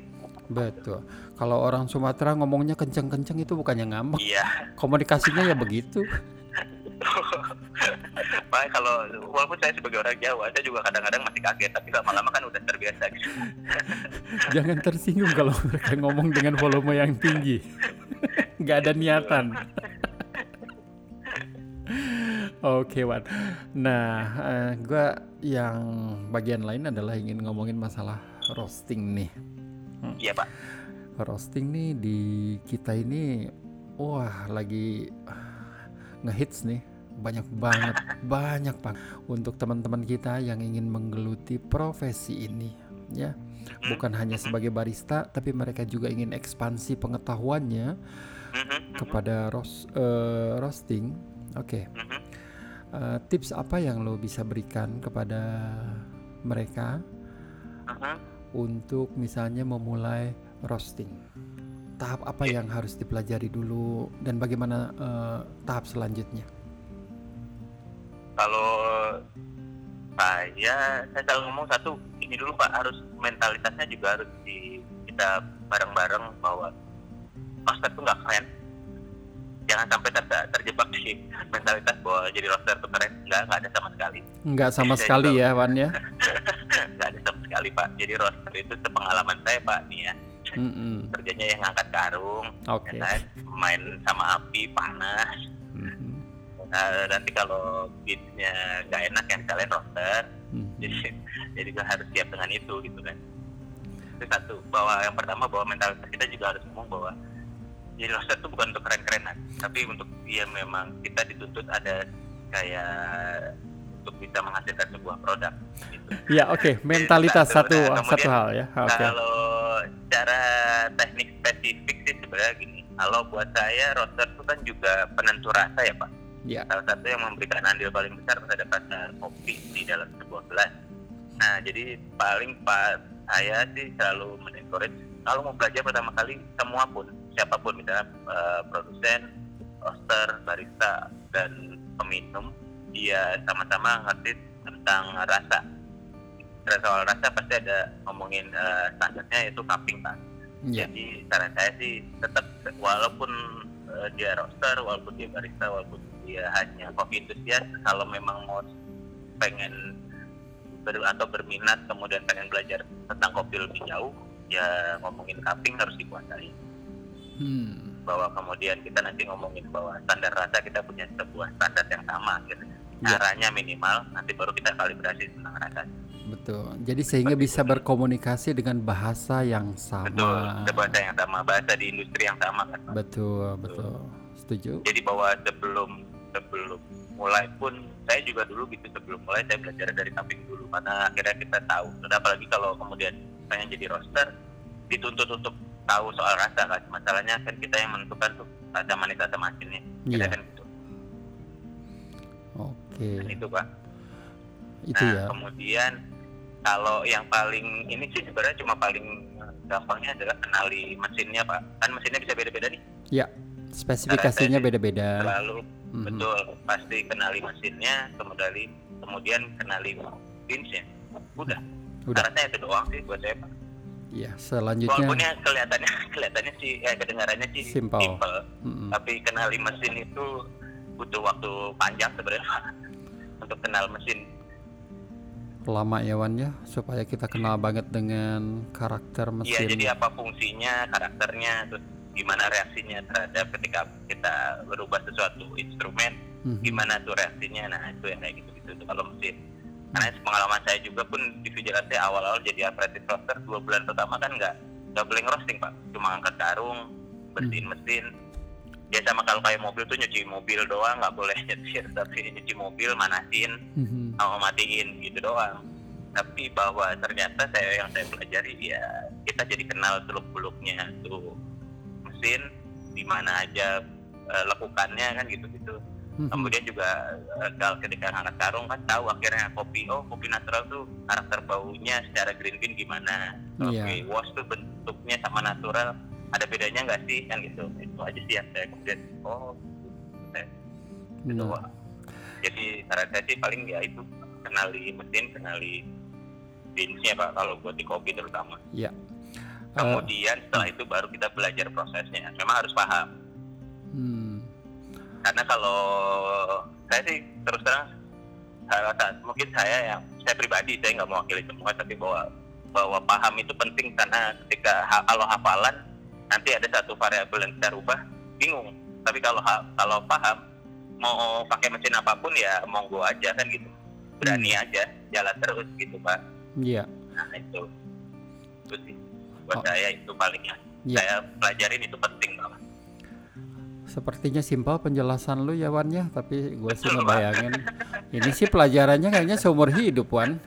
Speaker 1: Betul. Kalau orang Sumatera ngomongnya kenceng-kenceng itu bukannya ngambek.
Speaker 2: Iya.
Speaker 1: Komunikasinya ya begitu.
Speaker 2: Makanya kalau walaupun saya sebagai orang Jawa saya juga kadang-kadang masih kaget tapi lama-lama kan udah terbiasa gitu.
Speaker 1: Jangan tersinggung kalau mereka ngomong dengan volume yang tinggi. Nggak ada niatan. Oke, Wan. Nah, eh, gua yang bagian lain adalah ingin ngomongin masalah roasting nih.
Speaker 2: Iya pak.
Speaker 1: Roasting nih di kita ini, wah lagi ngehits nih. Banyak banget, banyak banget untuk teman-teman kita yang ingin menggeluti profesi ini, ya. Bukan hanya sebagai barista, tapi mereka juga ingin ekspansi pengetahuannya
Speaker 2: Mhm,
Speaker 1: kepada ros eh, roasting. Oke,
Speaker 2: mhm.
Speaker 1: eh, tips apa yang lo bisa berikan kepada mereka. Untuk misalnya memulai roasting? Tahap apa yang harus dipelajari dulu dan bagaimana eh, tahap selanjutnya?
Speaker 2: Kalau saya, saya selalu ngomong satu, ini dulu Pak harus mentalitasnya juga harus di kita bareng-bareng bahwa roster itu nggak keren. Jangan sampai ter- terjebak di mentalitas bahwa jadi roster itu keren, nggak nggak ada sama sekali,
Speaker 1: Nggak sama
Speaker 2: Saya
Speaker 1: sekali
Speaker 2: juga-
Speaker 1: ya, Wan ya.
Speaker 2: nggak ada sama sekali Pak. Jadi roster itu sepengalaman saya Pak nih ya,
Speaker 1: Mm-mm.
Speaker 2: kerjanya yang ngangkat karung,
Speaker 1: Oke.
Speaker 2: ya kan? main sama api panas.
Speaker 1: Mhm.
Speaker 2: Nah, nanti kalau beatnya nggak enak yang kalian roster,
Speaker 1: Mhm.
Speaker 2: jadi jadi gue harus siap dengan itu gitu kan itu satu bahwa yang pertama bahwa mentalitas kita juga harus ngomong bahwa jadi roster itu bukan untuk keren-kerenan tapi untuk dia memang kita dituntut ada kayak untuk bisa menghasilkan sebuah produk gitu.
Speaker 1: Ya, oke. Mentalitas
Speaker 2: Satu,
Speaker 1: satu
Speaker 2: nah,
Speaker 1: satu hal ya. Oke.
Speaker 2: kalau cara teknik spesifik sih sebenarnya gini kalau buat saya roster itu kan juga penentu rasa ya pak
Speaker 1: Ya.
Speaker 2: salah satu yang memberikan andil paling besar terhadap rasa kopi di dalam sebuah gelas. Nah, jadi paling pak saya sih selalu menencourage kalau mau belajar pertama kali semua pun siapa pun misalnya eh, produsen, roaster, barista dan peminum dia sama-sama ngerti tentang rasa. Karena soal rasa pasti ada ngomongin eh, standarnya yaitu cupping pak.
Speaker 1: Ya.
Speaker 2: Jadi saran saya sih tetap walaupun eh, dia roaster, walaupun dia barista, walaupun dia hanya kopi enthusiast, kalau memang mau pengen ber, atau berminat kemudian pengen belajar tentang kopi lebih jauh, ya ngomongin cupping harus dikuasai.
Speaker 1: Hmm.
Speaker 2: Bahwa kemudian kita nanti ngomongin bahwa standar rasa kita punya sebuah standar yang sama gitu.
Speaker 1: Ya.
Speaker 2: Caranya minimal, nanti baru kita kalibrasi tentang rasa.
Speaker 1: Betul. Jadi sehingga bisa berkomunikasi dengan bahasa yang
Speaker 2: Betul,
Speaker 1: sama.
Speaker 2: itu bahasa yang sama, bahasa di industri yang sama kan. Pak.
Speaker 1: Betul, betul. Setuju?
Speaker 2: jadi bahwa sebelum sebelum mulai pun saya juga dulu gitu sebelum mulai saya belajar dari cupping dulu karena akhirnya kita tahu dan apalagi kalau kemudian pengen jadi roaster dituntut untuk tahu soal rasa kan masalahnya kan kita yang menentukan tuh rasa manis rasa masinnya kita
Speaker 1: Iya.
Speaker 2: kan gitu
Speaker 1: Oke.
Speaker 2: Dan itu pak
Speaker 1: Itu
Speaker 2: nah
Speaker 1: ya.
Speaker 2: kemudian kalau yang paling ini sih sebenarnya cuma paling gampangnya adalah kenali mesinnya pak kan mesinnya bisa beda-beda nih
Speaker 1: Ya. Spesifikasinya beda-beda.
Speaker 2: selalu
Speaker 1: Mhm.
Speaker 2: betul pasti kenali mesinnya kemudian kemudian kenali binsnya udah
Speaker 1: Udah.
Speaker 2: Karena itu doang sih buat saya Pak.
Speaker 1: Iya,
Speaker 2: Walaupun
Speaker 1: selanjutnya
Speaker 2: ya kelihatannya kelihatannya sih ya kedengarannya sih
Speaker 1: Simple.
Speaker 2: simple,
Speaker 1: mm-mm.
Speaker 2: tapi kenali mesin itu butuh waktu panjang sebenarnya untuk kenal mesin.
Speaker 1: lama ya Wan ya supaya kita kenal banget dengan karakter
Speaker 2: Iya,
Speaker 1: mesin.
Speaker 2: jadi apa fungsinya, karakternya, terus gimana reaksinya terhadap ketika kita berubah sesuatu instrumen,
Speaker 1: Mhm.
Speaker 2: gimana tuh reaksinya. Nah, itu yang kayak gitu-gitu kalau mesin. Karena pengalaman saya juga pun di vigilante awal-awal jadi apprentice roaster dua bulan pertama kan nggak nggak boleh ngerosting pak, cuma angkat karung, bersihin mesin. Ya sama kalau kayak mobil tuh nyuci mobil doang, nggak boleh nyetir, tapi nyuci mobil manasin,
Speaker 1: Mhm.
Speaker 2: sama matiin gitu doang. Tapi bahwa ternyata saya yang saya pelajari ya kita jadi kenal seluk beluknya tuh mesin di mana aja eh, lekukannya kan gitu-gitu.
Speaker 1: Mhm.
Speaker 2: Kemudian juga eh, kalau ketika angkat karung kan tahu akhirnya kopi oh kopi natural tuh karakter baunya secara green bean gimana. Kopi
Speaker 1: Iya.
Speaker 2: wash tuh bentuknya sama natural ada bedanya nggak sih kan gitu. Itu aja sih yang saya kemudian oh saya gitu. Jadi saran saya sih paling ya itu kenali mesin, kenali binsnya pak kalau buat di kopi terutama.
Speaker 1: Eh,
Speaker 2: Kemudian setelah itu baru kita belajar prosesnya. Memang harus paham.
Speaker 1: hmm.
Speaker 2: Karena kalau saya sih terus terang mungkin saya yang saya pribadi saya nggak mewakili semua tapi bahwa bahwa paham itu penting karena ketika ha- kalau hafalan nanti ada satu variabel yang kita rubah bingung. Tapi kalau ha- kalau paham mau pakai mesin apa pun ya monggo aja kan gitu. Berani aja jalan terus gitu pak.
Speaker 1: Iya.
Speaker 2: Nah itu itu sih buat
Speaker 1: Oh.
Speaker 2: saya itu palingnya.
Speaker 1: Iya.
Speaker 2: Saya pelajarin itu penting banget.
Speaker 1: Sepertinya simpel penjelasan lu ya Wan ya, tapi gue sih
Speaker 2: Pak.
Speaker 1: ngebayangin ini sih pelajarannya kayaknya seumur hidup Wan.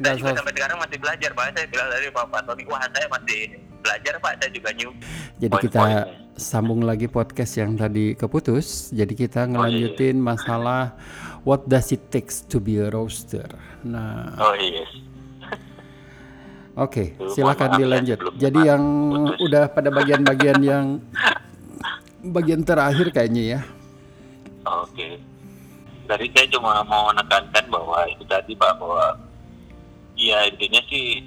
Speaker 1: Nggak
Speaker 2: Saya sampai sekarang masih belajar Pak. Saya bilang dari Bapak Tony, wah saya masih belajar Pak. Saya juga new.
Speaker 1: Jadi kita
Speaker 2: Poin-poinnya.
Speaker 1: sambung lagi podcast yang tadi keputus. Jadi kita
Speaker 2: Oh, iya,
Speaker 1: ngelanjutin masalah what does it takes to be a roaster. Nah,
Speaker 2: Oh yes.
Speaker 1: Oke,
Speaker 2: Mohon
Speaker 1: silakan
Speaker 2: ya
Speaker 1: dilanjut.
Speaker 2: sebelumnya,
Speaker 1: Jadi yang
Speaker 2: Putus.
Speaker 1: udah pada bagian-bagian yang bagian terakhir kayaknya ya.
Speaker 2: Oke. Dari saya cuma mau menekankan bahwa itu tadi Pak bahwa ya intinya sih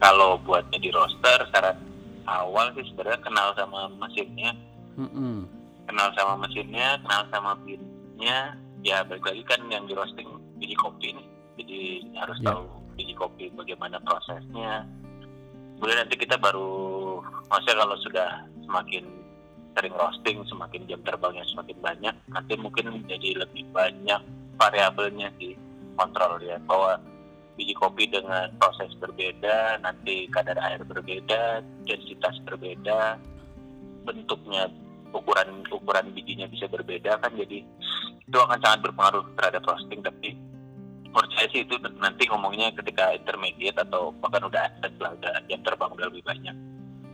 Speaker 2: kalau buat jadi roster syarat awal sih sebenarnya kenal sama mesinnya,
Speaker 1: Mm-mm.
Speaker 2: kenal sama mesinnya, kenal sama binnya. Ya balik lagi kan yang di roasting biji kopi nih, jadi harus
Speaker 1: Ya.
Speaker 2: tahu biji kopi bagaimana prosesnya. Kemudian nanti kita baru, maksudnya kalau sudah semakin sering roasting, semakin jam terbangnya semakin banyak, nanti mungkin jadi lebih banyak variabelnya sih kontrol ya bahwa biji kopi dengan proses berbeda, nanti kadar air berbeda, densitas berbeda, bentuknya ukuran ukuran bijinya bisa berbeda kan jadi itu akan sangat berpengaruh terhadap roasting tapi menurut saya sih itu nanti ngomongnya ketika intermediate atau bahkan udah advance lah udah jam terbang udah lebih banyak.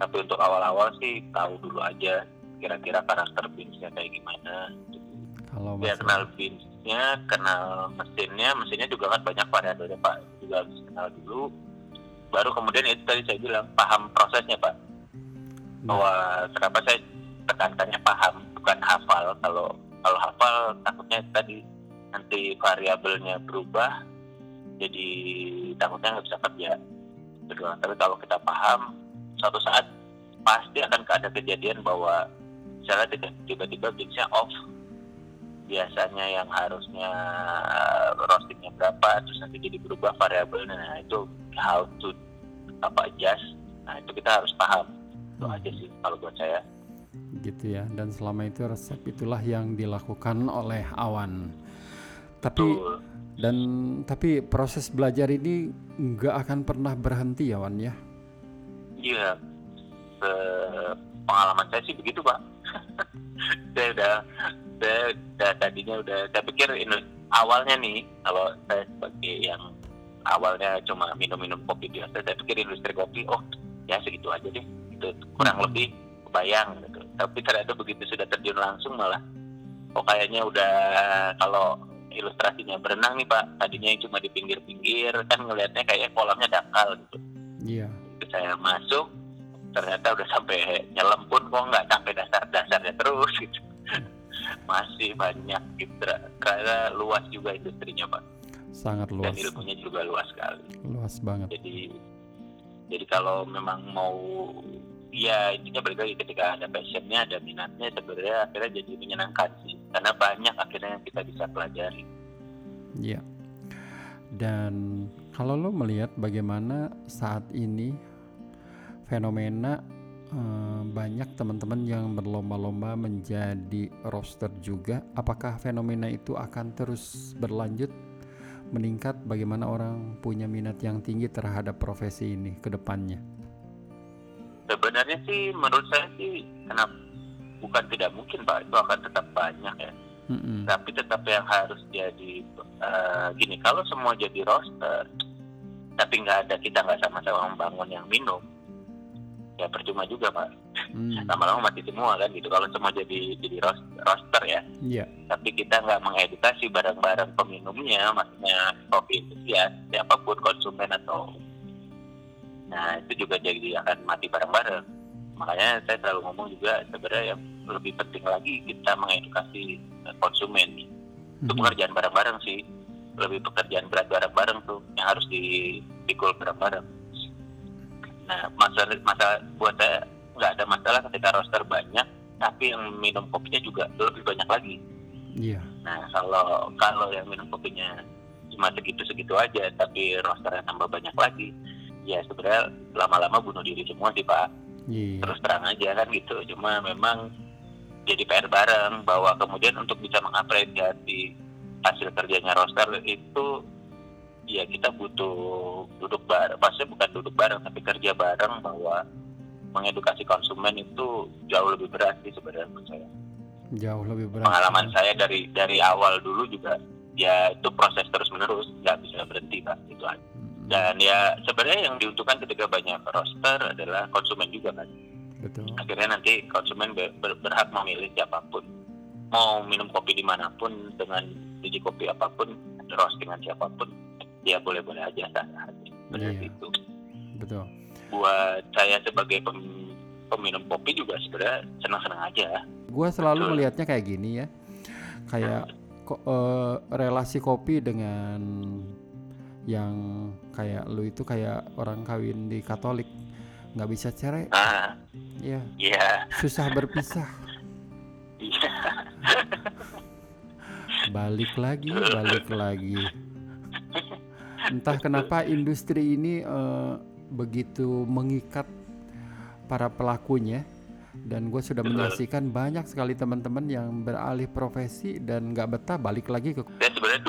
Speaker 2: Tapi untuk awal-awal sih tahu dulu aja kira-kira karakter beansnya kayak gimana.
Speaker 1: Kalau
Speaker 2: ya kenal beansnya kenal mesinnya mesinnya juga kan banyak variabelnya pak. Juga harus kenal dulu. Baru kemudian itu tadi saya bilang paham prosesnya pak. Bahwa kenapa saya tekankannya paham bukan hafal. Kalau kalau hafal takutnya tadi nanti variabelnya berubah jadi takutnya nggak bisa kerja kedua tapi kalau kita paham suatu saat pasti akan ada kejadian bahwa misalnya tiba- tiba-tiba beansnya off biasanya yang harusnya roastingnya berapa terus nanti jadi berubah variabelnya nah itu how to apa adjust nah itu kita harus paham itu
Speaker 1: Hmm.
Speaker 2: aja sih kalau buat saya
Speaker 1: gitu ya. Dan selama itu resep itulah yang dilakukan oleh Awan. Tapi
Speaker 2: Betul.
Speaker 1: dan tapi proses belajar ini nggak akan pernah berhenti ya Wan ya.
Speaker 2: Iya, pengalaman saya sih begitu pak. saya udah, saya udah tadinya udah, saya pikir ini awalnya nih, kalau saya sebagai yang awalnya cuma minum-minum kopi biasa, saya pikir industri kopi, oh ya segitu aja deh, itu kurang
Speaker 1: Hmm.
Speaker 2: lebih kebayang gitu. Tapi ternyata begitu sudah terjun langsung malah, oh kayaknya udah kalau ilustrasinya berenang nih pak, tadinya yang cuma di pinggir-pinggir kan ngelihatnya kayak kolamnya dangkal gitu.
Speaker 1: Iya.
Speaker 2: Begitu saya masuk ternyata udah sampai nyelam pun kok nggak sampai dasar dasarnya terus gitu. Banyak gitu karena luas juga industrinya pak.
Speaker 1: Sangat
Speaker 2: dan
Speaker 1: luas.
Speaker 2: ilmunya juga luas sekali.
Speaker 1: Luas banget.
Speaker 2: Jadi jadi kalau memang mau ya intinya balik lagi ketika ada passionnya ada minatnya sebenarnya akhirnya jadi menyenangkan sih karena banyak akhirnya yang kita bisa pelajari
Speaker 1: Iya. Dan kalau lo melihat bagaimana saat ini fenomena eh, banyak teman-teman yang berlomba-lomba menjadi roster juga, apakah fenomena itu akan terus berlanjut meningkat? Bagaimana orang punya minat yang tinggi terhadap profesi ini ke depannya?
Speaker 2: sebenarnya sih menurut saya sih kenapa bukan tidak mungkin pak. Itu akan tetap banyak ya.
Speaker 1: Mm-mm.
Speaker 2: tapi tetap yang harus jadi eh, gini. Kalau semua jadi roster tapi nggak ada kita nggak sama-sama membangun yang minum ya percuma juga pak.
Speaker 1: Hmm,
Speaker 2: lama-lama mati semua kan gitu. Kalau semua jadi jadi ros- roster ya.
Speaker 1: Iya,
Speaker 2: tapi kita nggak mengedukasi barang-barang peminumnya maksudnya kopi itu ya siapa pun konsumen atau nah itu juga jadi akan mati bareng-bareng makanya saya selalu ngomong juga sebenarnya yang lebih penting lagi kita mengedukasi eh, konsumen. Itu
Speaker 1: Mhm.
Speaker 2: pekerjaan bareng-bareng sih. Lebih pekerjaan berat bareng-bareng tuh yang harus dipikul bareng-bareng. Nah masalah masa buat saya nggak ada masalah ketika roster banyak tapi yang minum kopinya juga lebih banyak lagi.
Speaker 1: Iya,
Speaker 2: nah kalau kalau yang minum kopinya cuma segitu segitu aja tapi rosternya tambah banyak lagi ya sebenarnya lama-lama bunuh diri semua sih pak
Speaker 1: iya,
Speaker 2: terus terang aja kan gitu. Cuma memang jadi PR bareng bahwa kemudian untuk bisa mengapresiasi hasil kerjanya roster itu ya kita butuh duduk bareng. Maksudnya bukan duduk bareng tapi kerja bareng bahwa mengedukasi konsumen itu jauh lebih berat sih sebenarnya menurut saya.
Speaker 1: Jauh lebih berat.
Speaker 2: pengalaman saya dari dari awal dulu juga ya itu proses terus menerus nggak bisa berhenti pak. Itu aja.
Speaker 1: Mm,
Speaker 2: dan ya sebenarnya yang diuntungkan ketika banyak roster adalah konsumen juga kan
Speaker 1: betul.
Speaker 2: akhirnya nanti konsumen ber- ber- berhak memilih siapa pun mau minum kopi di mana pun dengan biji kopi apa pun roastingan siapa pun ya boleh-boleh aja sah aja benar
Speaker 1: Iya.
Speaker 2: itu
Speaker 1: Betul.
Speaker 2: buat saya sebagai pem- peminum kopi juga sebenarnya senang-senang aja
Speaker 1: Gua selalu
Speaker 2: Betul.
Speaker 1: melihatnya kayak gini ya, kayak ko- eh, relasi kopi dengan yang kayak lu itu kayak orang kawin di Katolik nggak bisa cerai,
Speaker 2: ah.
Speaker 1: Ya
Speaker 2: iya.
Speaker 1: Susah berpisah.
Speaker 2: iya.
Speaker 1: Balik lagi, balik lagi. Entah kenapa industri ini eh, begitu mengikat para pelakunya dan gue sudah
Speaker 2: Betul.
Speaker 1: menyaksikan banyak sekali teman-teman yang beralih profesi dan nggak betah balik lagi ke
Speaker 2: saya sebenarnya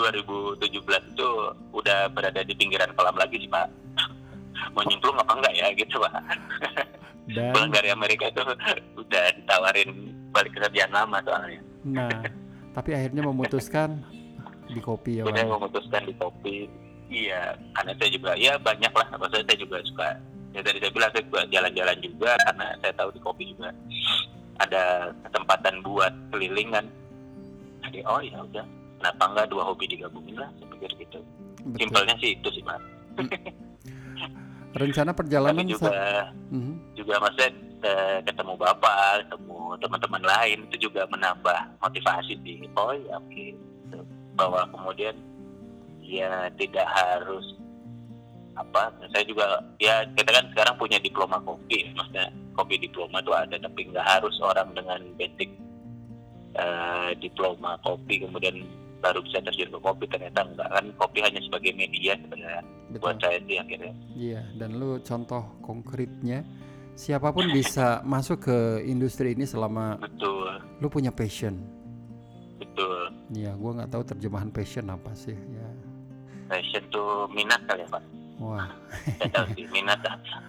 Speaker 2: 2017 itu udah berada di pinggiran kolam lagi sih pak. Mau nyemplung apa enggak ya gitu pak. Pulang
Speaker 1: dan
Speaker 2: dari Amerika itu udah ditawarin balik ke kerjaan lama soalnya.
Speaker 1: Nah tapi akhirnya memutuskan di kopi ya
Speaker 2: udah memutuskan di kopi. Iya karena saya juga ya banyak lah maksudnya saya juga suka ya tadi saya bilang saya juga jalan-jalan juga karena saya tahu di kopi juga ada kesempatan buat keliling kan jadi oh ya udah kenapa enggak dua hobi digabungin lah saya pikir gitu
Speaker 1: Betul.
Speaker 2: simpelnya sih itu sih pak
Speaker 1: Rencana
Speaker 2: tapi
Speaker 1: perjalanan
Speaker 2: juga
Speaker 1: sa- Mhm.
Speaker 2: juga maksudnya eh, ketemu bapak ketemu teman-teman lain itu juga menambah motivasi sih oh ya oke Gitu. bahwa kemudian ya tidak harus apa saya juga ya kita kan sekarang punya diploma kopi maksudnya kopi diploma itu ada tapi nggak harus orang dengan basic eh, diploma kopi kemudian baru bisa terjun ke kopi ternyata enggak kan kopi hanya sebagai media sebenarnya buat
Speaker 1: betul
Speaker 2: saya sih akhirnya.
Speaker 1: Iya dan lu contoh konkretnya siapa pun bisa masuk ke industri ini selama
Speaker 2: betul.
Speaker 1: lu punya passion.
Speaker 2: Betul.
Speaker 1: Iya, gua nggak tahu terjemahan passion apa sih ya.
Speaker 2: passion tuh minat kali ya pak
Speaker 1: Wah,
Speaker 2: saya tahu sih minat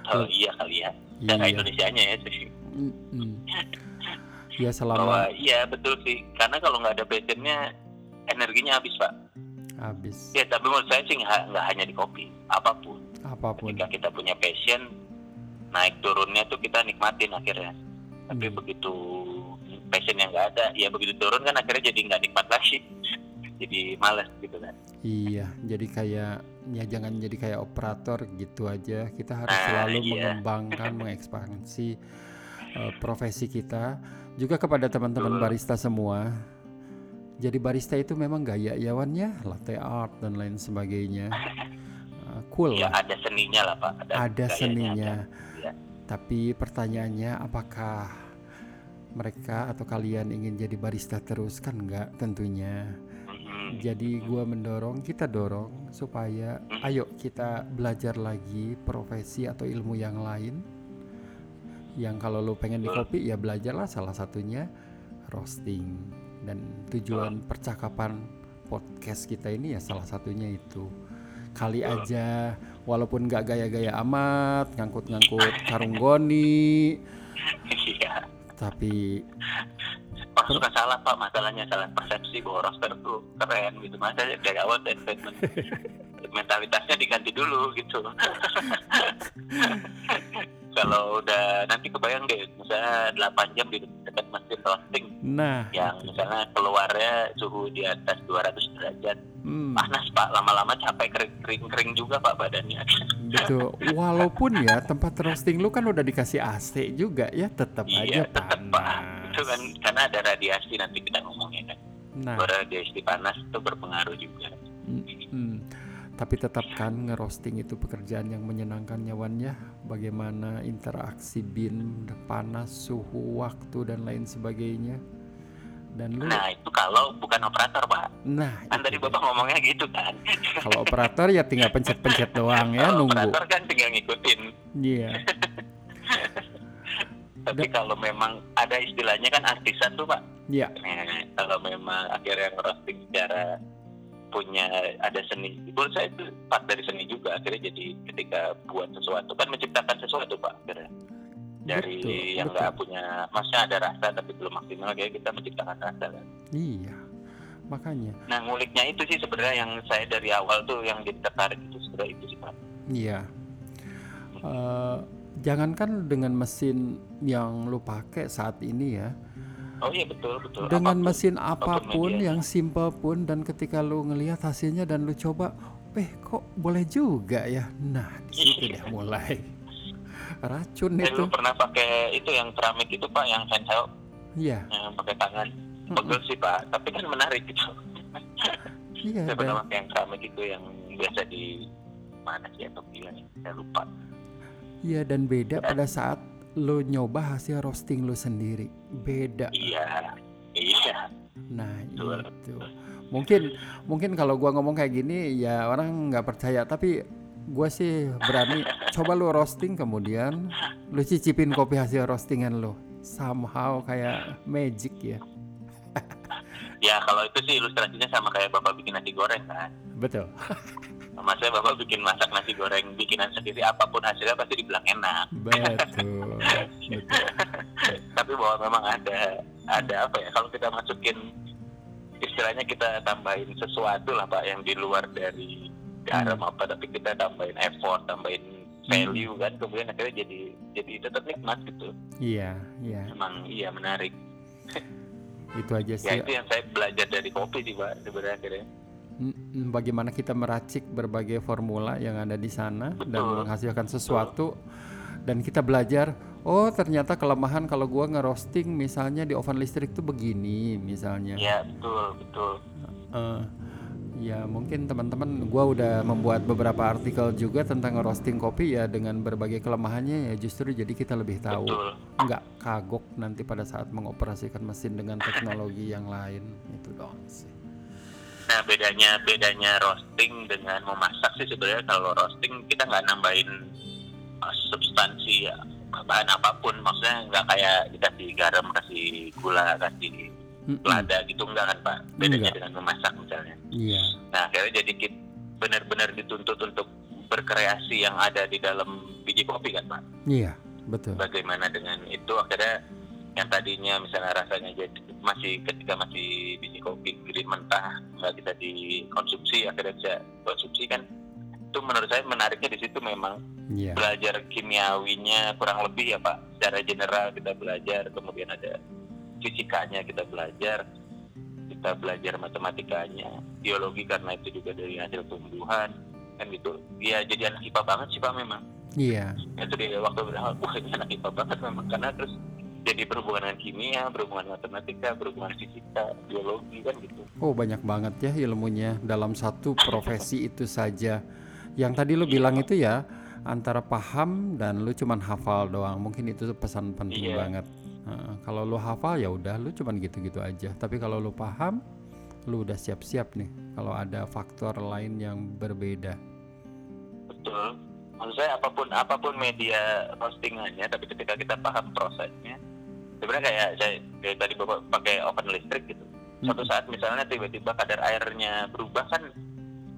Speaker 2: oh iya kali ya. Cara
Speaker 1: iya.
Speaker 2: Indonesianya ya sih.
Speaker 1: Mm-mm. Ya
Speaker 2: bahwa
Speaker 1: selama
Speaker 2: iya betul sih. Karena kalau nggak ada passionnya energinya habis pak.
Speaker 1: Habis.
Speaker 2: Ya tapi menurut saya sih nggak hanya di kopi apa
Speaker 1: pun. Apa pun.
Speaker 2: ketika kita punya passion naik turunnya tuh kita nikmatin akhirnya. Tapi
Speaker 1: Hmm.
Speaker 2: begitu passionnya nggak ada ya begitu turun kan akhirnya jadi nggak nikmat lagi. Jadi males gitu kan
Speaker 1: Iya, jadi kayak ya jangan jadi kayak operator gitu aja. Kita harus
Speaker 2: Nah,
Speaker 1: selalu
Speaker 2: iya.
Speaker 1: mengembangkan, mengekspansi uh, profesi kita. Juga kepada teman-teman barista semua, jadi barista itu memang gaya yawannya latte art dan lain sebagainya Uh, cool
Speaker 2: ya
Speaker 1: lah
Speaker 2: ada seninya lah pak
Speaker 1: ada
Speaker 2: gayanya,
Speaker 1: seninya
Speaker 2: ada. Ya.
Speaker 1: tapi pertanyaannya apakah mereka atau kalian ingin jadi barista terus kan enggak tentunya
Speaker 2: Mhm.
Speaker 1: jadi gua mendorong kita dorong supaya
Speaker 2: Hmm.
Speaker 1: ayo kita belajar lagi profesi atau ilmu yang lain. Yang kalau lu pengen di kopi ya belajarlah salah satunya roasting. Dan tujuan percakapan podcast kita ini ya salah satunya itu. Kali aja walaupun nggak gaya-gaya amat ngangkut-ngangkut karung goni.
Speaker 2: Iya.
Speaker 1: Tapi
Speaker 2: Pak suka salah pak. Masalahnya salah persepsi bahwa roster tuh keren gitu. Masa dari awal statement. Mentalitasnya diganti dulu gitu kalau udah nanti kebayang deh misalnya 8 jam di dekat mesin roasting.
Speaker 1: Nah.
Speaker 2: Yang misalnya keluarnya suhu di atas 200 derajat.
Speaker 1: Hmm,
Speaker 2: panas pak. Lama-lama capek kering kering, kering juga pak badannya.
Speaker 1: Betul walaupun ya tempat roasting lu kan udah dikasih AC juga ya tetap aja
Speaker 2: iya tetap pak.
Speaker 1: panas.
Speaker 2: Itu kan karena ada radiasi nanti kita ngomongnya kan.
Speaker 1: Nah.
Speaker 2: Radiasi panas itu berpengaruh juga.
Speaker 1: Hmm, tapi tetap kan ngerosting itu pekerjaan yang menyenangkan nyawannya. Bagaimana interaksi bin, panas, suhu, waktu dan lain sebagainya. Dan lu,
Speaker 2: nah itu kalau bukan operator pak.
Speaker 1: Nah
Speaker 2: kan tadi bapak ngomongnya gitu kan.
Speaker 1: Kalau operator ya tinggal pencet-pencet doang ya
Speaker 2: Kalau
Speaker 1: nunggu.
Speaker 2: operator kan tinggal ngikutin.
Speaker 1: Iya,
Speaker 2: tapi kalau memang ada istilahnya kan artisan tuh pak.
Speaker 1: Iya,
Speaker 2: nah, kalau memang akhirnya ngerosting secara punya ada seni. Menurut saya itu part dari seni juga akhirnya jadi ketika buat sesuatu. Kan menciptakan sesuatu pak akhirnya. Dari
Speaker 1: betul,
Speaker 2: yang nggak punya maksudnya ada rasa tapi belum maksimal kayak kita menciptakan rasa kan.
Speaker 1: Iya, makanya.
Speaker 2: nah nguliknya itu sih sebenarnya yang saya dari awal tuh yang jadi tertarik itu sebenarnya itu sih pak.
Speaker 1: Iya. Eh, jangankan dengan mesin yang lu pakai saat ini ya,
Speaker 2: oh iya betul betul.
Speaker 1: Dengan
Speaker 2: Apa pun.
Speaker 1: mesin
Speaker 2: apa
Speaker 1: pun
Speaker 2: apa pun
Speaker 1: yang simple pun dan ketika lu ngelihat hasilnya dan lu coba, eh kok boleh juga ya. Nah, di situ
Speaker 2: Iya.
Speaker 1: deh mulai racun
Speaker 2: saya
Speaker 1: itu.
Speaker 2: dulu pernah pakai itu yang keramik itu pak yang handheld
Speaker 1: Iya,
Speaker 2: yang pakai tangan. Pegel sih pak tapi kan menarik gitu.
Speaker 1: Iya
Speaker 2: saya pernah
Speaker 1: dan
Speaker 2: pakai yang keramik itu yang biasa di mana sih atau bilang ya saya lupa.
Speaker 1: Iya dan beda pada saat lu nyoba hasil roasting lu sendiri. Beda.
Speaker 2: iya iya
Speaker 1: Nah,
Speaker 2: Betul.
Speaker 1: itu. Mungkin mungkin kalau gua ngomong kayak gini ya orang nggak percaya, tapi gua sih berani coba lu roasting kemudian lu cicipin kopi hasil roastingan lu. Somehow kayak magic ya.
Speaker 2: ya kalau itu sih ilustrasinya sama kayak bapak bikin nasi goreng kan
Speaker 1: Betul.
Speaker 2: Maksudnya bapak bikin masak nasi goreng bikinan sendiri apa pun hasilnya pasti dibilang enak
Speaker 1: Betul. Betul.
Speaker 2: tapi bahwa memang ada ada apa ya kalau kita masukin istilahnya kita tambahin sesuatu lah pak yang di luar dari garam apa tapi kita tambahin effort tambahin value kan kemudian akhirnya jadi jadi tetap nikmat gitu
Speaker 1: Iya, iya.
Speaker 2: emang iya menarik
Speaker 1: Itu aja
Speaker 2: ya
Speaker 1: sih.
Speaker 2: itu yang saya belajar dari kopi sih pak sebenarnya akhirnya
Speaker 1: Bagaimana kita meracik berbagai formula yang ada di sana dan
Speaker 2: Betul.
Speaker 1: menghasilkan sesuatu. Dan kita belajar oh ternyata kelemahan kalau gua ngerosting misalnya di oven listrik tuh begini misalnya.
Speaker 2: Ya betul betul.
Speaker 1: Eh, ya mungkin teman-teman gua udah membuat beberapa artikel juga tentang ngerosting kopi ya dengan berbagai kelemahannya ya justru jadi kita lebih tahu.
Speaker 2: Betul.
Speaker 1: Nggak kagok nanti pada saat mengoperasikan mesin dengan teknologi yang lain. Itu dong sih
Speaker 2: Nah bedanya bedanya roasting dengan memasak sih sebenarnya. Kalau roasting kita nggak nambahin uh, substansi ya, bahan apa pun. Maksudnya nggak kayak dikasih garam kasih gula kasih lada gitu enggak kan pak? Bedanya
Speaker 1: Enggak.
Speaker 2: dengan memasak misalnya.
Speaker 1: Iya.
Speaker 2: Nah akhirnya jadi kita benar-benar dituntut untuk berkreasi yang ada di dalam biji kopi kan pak?
Speaker 1: Iya betul.
Speaker 2: Bagaimana dengan itu akhirnya yang tadinya misalnya rasanya jadi masih ketika masih biji kopi green mentah nggak kita dikonsumsi akhirnya bisa konsumsi kan itu menurut saya menariknya di situ memang.
Speaker 1: Iya.
Speaker 2: Belajar kimiawinya kurang lebih ya pak. Secara general kita belajar kemudian ada fisikanya kita belajar kita belajar matematikanya biologi karena itu juga dari hasil tumbuhan kan gitu. Ya jadi anak IPA banget sih pak memang.
Speaker 1: Iya.
Speaker 2: Itu dia waktu bilang wah ini anak IPA banget memang karena terus jadi berhubungan dengan kimia, berhubungan matematika, berhubungan fisika, biologi kan gitu.
Speaker 1: Oh banyak banget ya ilmunya dalam satu profesi itu saja. Yang tadi lu bilang itu ya antara paham dan lu cuman hafal doang. Mungkin itu pesan penting
Speaker 2: Iya.
Speaker 1: banget. Nah, kalau lu hafal ya udah lu cuman gitu-gitu aja. Tapi kalau lu paham, lu udah siap-siap nih. Kalau ada faktor lain yang berbeda.
Speaker 2: Betul. Maksud saya apa pun apa pun media postingannya, tapi ketika kita paham prosesnya, sebenarnya kayak saya kayak tadi bapak pakai oven listrik gitu. Suatu saat misalnya tiba-tiba kadar airnya berubah kan,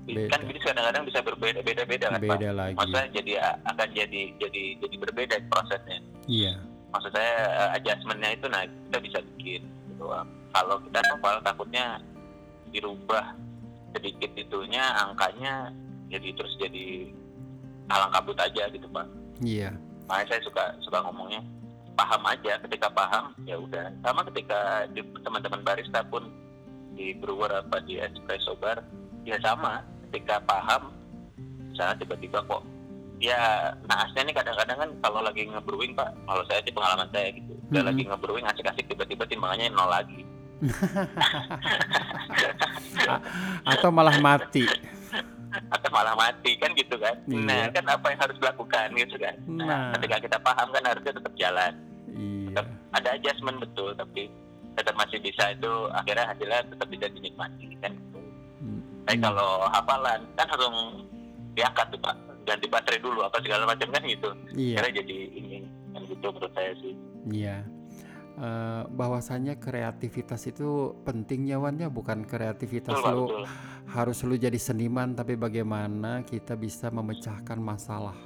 Speaker 2: kan
Speaker 1: Beda.
Speaker 2: bisa kadang-kadang bisa berbeda beda-beda kan pak.
Speaker 1: Beda lagi.
Speaker 2: Maksudnya jadi akan jadi jadi jadi berbeda prosesnya.
Speaker 1: Iya.
Speaker 2: Maksud saya eh, adjustmentnya itu nah kita bisa bikin gitu. Kalau kita novel takutnya dirubah sedikit itunya angkanya jadi terus jadi alang kabut aja gitu pak.
Speaker 1: Iya.
Speaker 2: Makanya saya suka suka ngomongnya paham aja. Ketika paham ya udah. Sama ketika di teman-teman barista pun di brewer apa di espresso bar ya sama. Ketika paham, misalnya tiba-tiba kok ya naasnya nih kadang-kadang kan kalau lagi ngebrewing pak, kalau saya sih pengalaman saya gitu. Udah
Speaker 1: Mhm.
Speaker 2: lagi ngebrewing asik-asik tiba-tiba timbangannya nol lagi.
Speaker 1: Atau malah mati.
Speaker 2: atau malah mati kan gitu kan.
Speaker 1: Iya.
Speaker 2: Nah kan apa yang harus dilakukan gitu kan.
Speaker 1: Nah.
Speaker 2: Nah, ketika kita paham kan harusnya tetap jalan.
Speaker 1: Iya.
Speaker 2: ada adjustment betul tapi tetap masih bisa itu akhirnya hasilnya tetap bisa dinikmati kan gitu.
Speaker 1: Hmm.
Speaker 2: Tapi kalau hafalan kan langsung diangkat tuh pak ganti baterai dulu apa segala macam kan gitu.
Speaker 1: Iya.
Speaker 2: Akhirnya jadi ini kan gitu menurut saya sih.
Speaker 1: Iya. Eh, bahwasanya kreativitas itu pentingnya Wan ya bukan kreativitas
Speaker 2: Betul
Speaker 1: lu
Speaker 2: betul.
Speaker 1: harus lu jadi seniman tapi bagaimana kita bisa memecahkan masalah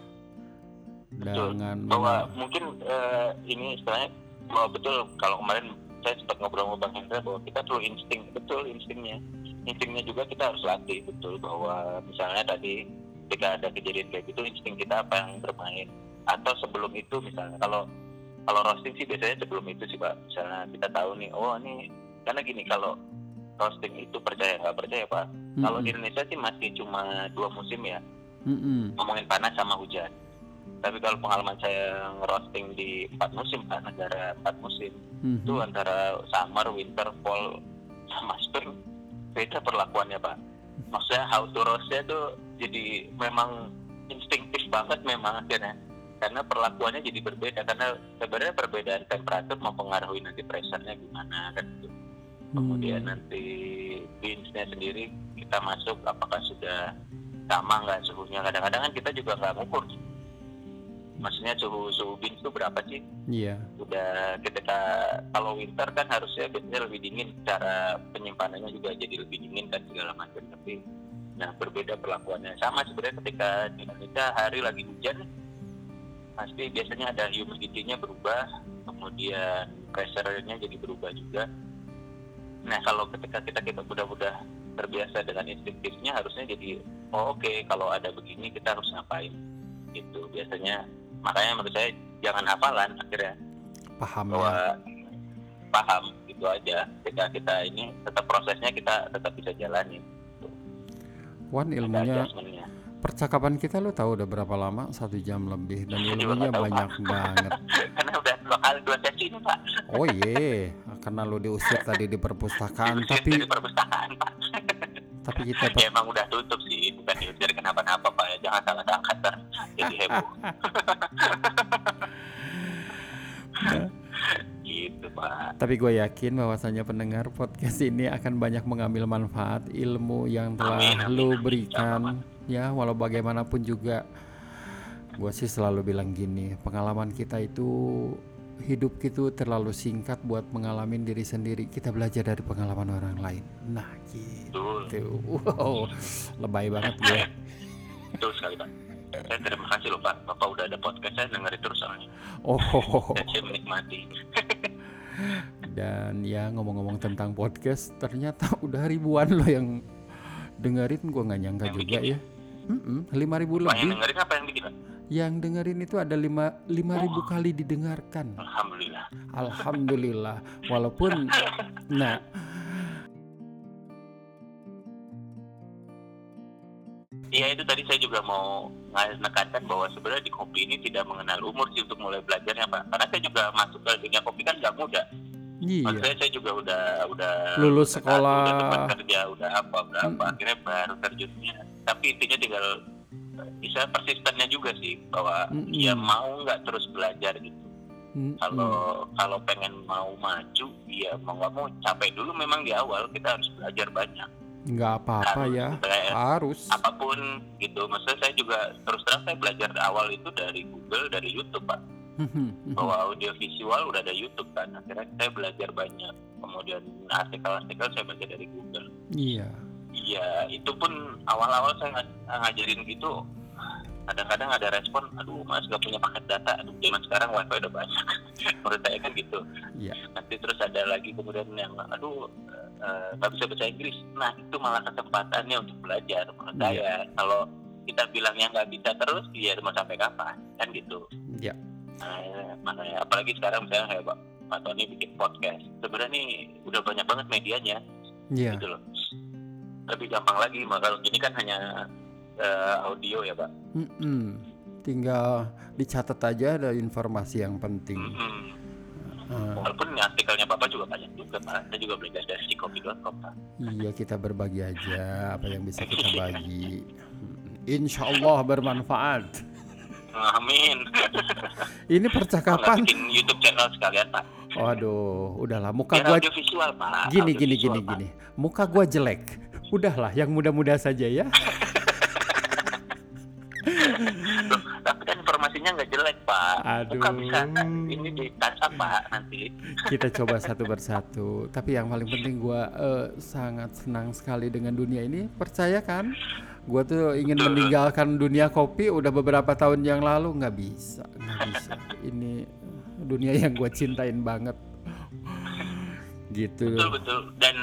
Speaker 2: Betul.
Speaker 1: dengan
Speaker 2: Bahwa mungkin eh, ini istilahnya bahwa betul kalau kemarin saya sempat ngobrol sama Bang Hendra bahwa kita perlu insting betul instingnya instingnya juga kita harus latih betul bahwa misalnya tadi ketika ada kejadian kayak gitu insting kita apa yang bermain atau sebelum itu misalnya kalau kalau roasting sih biasanya sebelum itu sih pak misalnya kita tahu nih oh ini karena gini kalau roasting itu percaya nggak percaya pak kalau di. Indonesia sih masih cuma dua musim ya
Speaker 1: Mm-mm.
Speaker 2: ngomongin panas sama hujan. Tapi kalau pengalaman saya ngerosting di empat musim kan negara empat musim
Speaker 1: Mhm.
Speaker 2: itu antara summer, winter, fall sama spring beda perlakuannya pak. Maksudnya how to roastnya tuh jadi memang instinktif banget memang akhirnya karena perlakuannya jadi berbeda karena sebenarnya perbedaan temperatur mempengaruhi nanti pressure-nya gimana kan gitu. Kemudian
Speaker 1: Hmm.
Speaker 2: nanti beans-nya sendiri kita masuk apakah sudah sama nggak suhunya kadang-kadang kan kita juga nggak ngukur maksudnya suhu suhu beans itu berapa sih
Speaker 1: Iya.
Speaker 2: udah ketika kalau winter kan harusnya biasanya lebih dingin cara penyimpanannya juga jadi lebih dingin kan segala macam tapi nah berbeda perlakuannya sama sebenarnya ketika di Indonesia hari lagi hujan pasti biasanya ada humidity-nya berubah kemudian pressure-nya jadi berubah juga. Nah kalau ketika kita kita udah-udah terbiasa dengan instinktifnya harusnya jadi oh oke kalau ada begini kita harus ngapain? Gitu biasanya. Makanya menurut saya jangan hafalan akhirnya.
Speaker 1: Paham
Speaker 2: bahwa
Speaker 1: ya.
Speaker 2: paham gitu aja. Ketika kita ini tetap prosesnya kita tetap bisa jalani
Speaker 1: Wan
Speaker 2: ada
Speaker 1: ilmunya percakapan kita lu tahu udah berapa lama? Satu jam lebih dan ilmunya
Speaker 2: nggak tahu,
Speaker 1: banyak banget.
Speaker 2: karena udah dua kali dua sesi ini pak.
Speaker 1: Oh iya, karena lu diusir tadi di perpustakaan,
Speaker 2: Diusir
Speaker 1: tapi
Speaker 2: dari perpustakaan pak.
Speaker 1: Tapi kita
Speaker 2: ya emang udah tutup sih. Bukan diusir kenapa-napa pak. Jangan salah angkat ntar jadi heboh. Gitu pak.
Speaker 1: Tapi gue yakin bahwasanya pendengar podcast ini akan banyak mengambil manfaat ilmu yang telah
Speaker 2: Amin, amin,
Speaker 1: lu
Speaker 2: amin.
Speaker 1: Ya, walau bagaimanapun juga, gue sih selalu bilang gini, pengalaman kita itu hidup itu terlalu singkat buat mengalami diri sendiri. Kita belajar dari pengalaman orang lain. Nah, gitu. Wow, lebay banget gue.
Speaker 2: betul sekali pak saya terima kasih loh pak bapak udah ada podcast saya dengerin terus soalnya
Speaker 1: Oh,
Speaker 2: dan saya menikmati
Speaker 1: dan ya ngomong-ngomong tentang podcast, ternyata udah ribuan loh yang dengerin. Gue nggak nyangka
Speaker 2: Yang
Speaker 1: juga
Speaker 2: bikin
Speaker 1: ya. Lima ribu
Speaker 2: Pak yang
Speaker 1: lebih.
Speaker 2: dengerin apa yang bikin Pak?
Speaker 1: Yang dengerin itu ada lima lima ribu
Speaker 2: Oh.
Speaker 1: kali didengarkan.
Speaker 2: Alhamdulillah
Speaker 1: Alhamdulillah. Walaupun, nah,
Speaker 2: Iya ya itu tadi saya juga mau menekankan bahwa sebenarnya di kopi ini tidak mengenal umur sih untuk mulai belajarnya pak karena saya juga masuk ke dunia kopi kan nggak mudah
Speaker 1: Iya.
Speaker 2: Maksudnya saya juga udah udah
Speaker 1: Lulus sekolah.
Speaker 2: udah tempat kerja, udah apa, udah apa.
Speaker 1: Mm.
Speaker 2: Akhirnya baru terjunnya. Tapi intinya tinggal eh, bisa persistennya juga sih bahwa
Speaker 1: Mm-mm.
Speaker 2: ya mau nggak terus belajar gitu. Kalau kalau pengen mau maju, ya mau nggak mau capek dulu memang di awal kita harus belajar banyak.
Speaker 1: nggak apa-apa ya,
Speaker 2: kayak
Speaker 1: harus.
Speaker 2: apa pun gitu. Maksudnya saya juga terus terang saya belajar awal itu dari Google, dari YouTube pak.
Speaker 1: Mhm, mhm.
Speaker 2: bahwa audio visual udah ada YouTube kan akhirnya saya belajar banyak kemudian artikel-artikel saya baca dari Google
Speaker 1: Iya.
Speaker 2: Iya itu pun awal-awal saya ngaj- ngajarin gitu kadang-kadang ada respon aduh mas gak punya paket data aduh zaman sekarang wifi udah banyak menurut saya kan gitu
Speaker 1: Iya.
Speaker 2: nanti terus ada lagi kemudian yang aduh eh, nggak bisa bahasa Inggris nah itu malah kesempatannya untuk belajar menurut
Speaker 1: Iya.
Speaker 2: saya kalau kita bilangnya nggak bisa terus ya mau sampai kapan kan gitu
Speaker 1: Iya.
Speaker 2: Nah, makanya apalagi sekarang misalnya kayak Pak, Tony bikin podcast. Sebenarnya nih udah banyak banget medianya
Speaker 1: Iya.
Speaker 2: gitu loh. Lebih gampang lagi, maka kalau gini kan hanya eh, audio ya Pak.
Speaker 1: Mm-mm. Tinggal dicatat aja ada informasi yang penting.
Speaker 2: Mm-mm.
Speaker 1: Ah,
Speaker 2: Walaupun artikelnya Bapak juga banyak juga Pak. Saya juga belajar dari cikopi.com Pak.
Speaker 1: iya kita berbagi aja apa yang bisa kita bagi. Mm, Insya Allah bermanfaat.
Speaker 2: Amin.
Speaker 1: Ini percakapan.
Speaker 2: bikin YouTube channel sekalian Pak.
Speaker 1: Waduh, udahlah muka
Speaker 2: Biar
Speaker 1: gua
Speaker 2: visual Pak.
Speaker 1: gini
Speaker 2: Audio
Speaker 1: gini
Speaker 2: visual,
Speaker 1: gini
Speaker 2: Pak.
Speaker 1: gini. Muka gua jelek. Udahlah, yang muda-muda saja ya.
Speaker 2: Loh, Tapi kan informasinya nggak jelek Pak.
Speaker 1: Aduh.
Speaker 2: bisa ini ditata Pak nanti.
Speaker 1: Kita coba satu persatu. Tapi yang paling penting gua eh, sangat senang sekali dengan dunia ini. Percaya kan? Gua tuh ingin meninggalkan dunia kopi udah beberapa tahun yang lalu nggak bisa, nggak bisa. Ini dunia yang gua cintain banget. Gitu.
Speaker 2: betul betul dan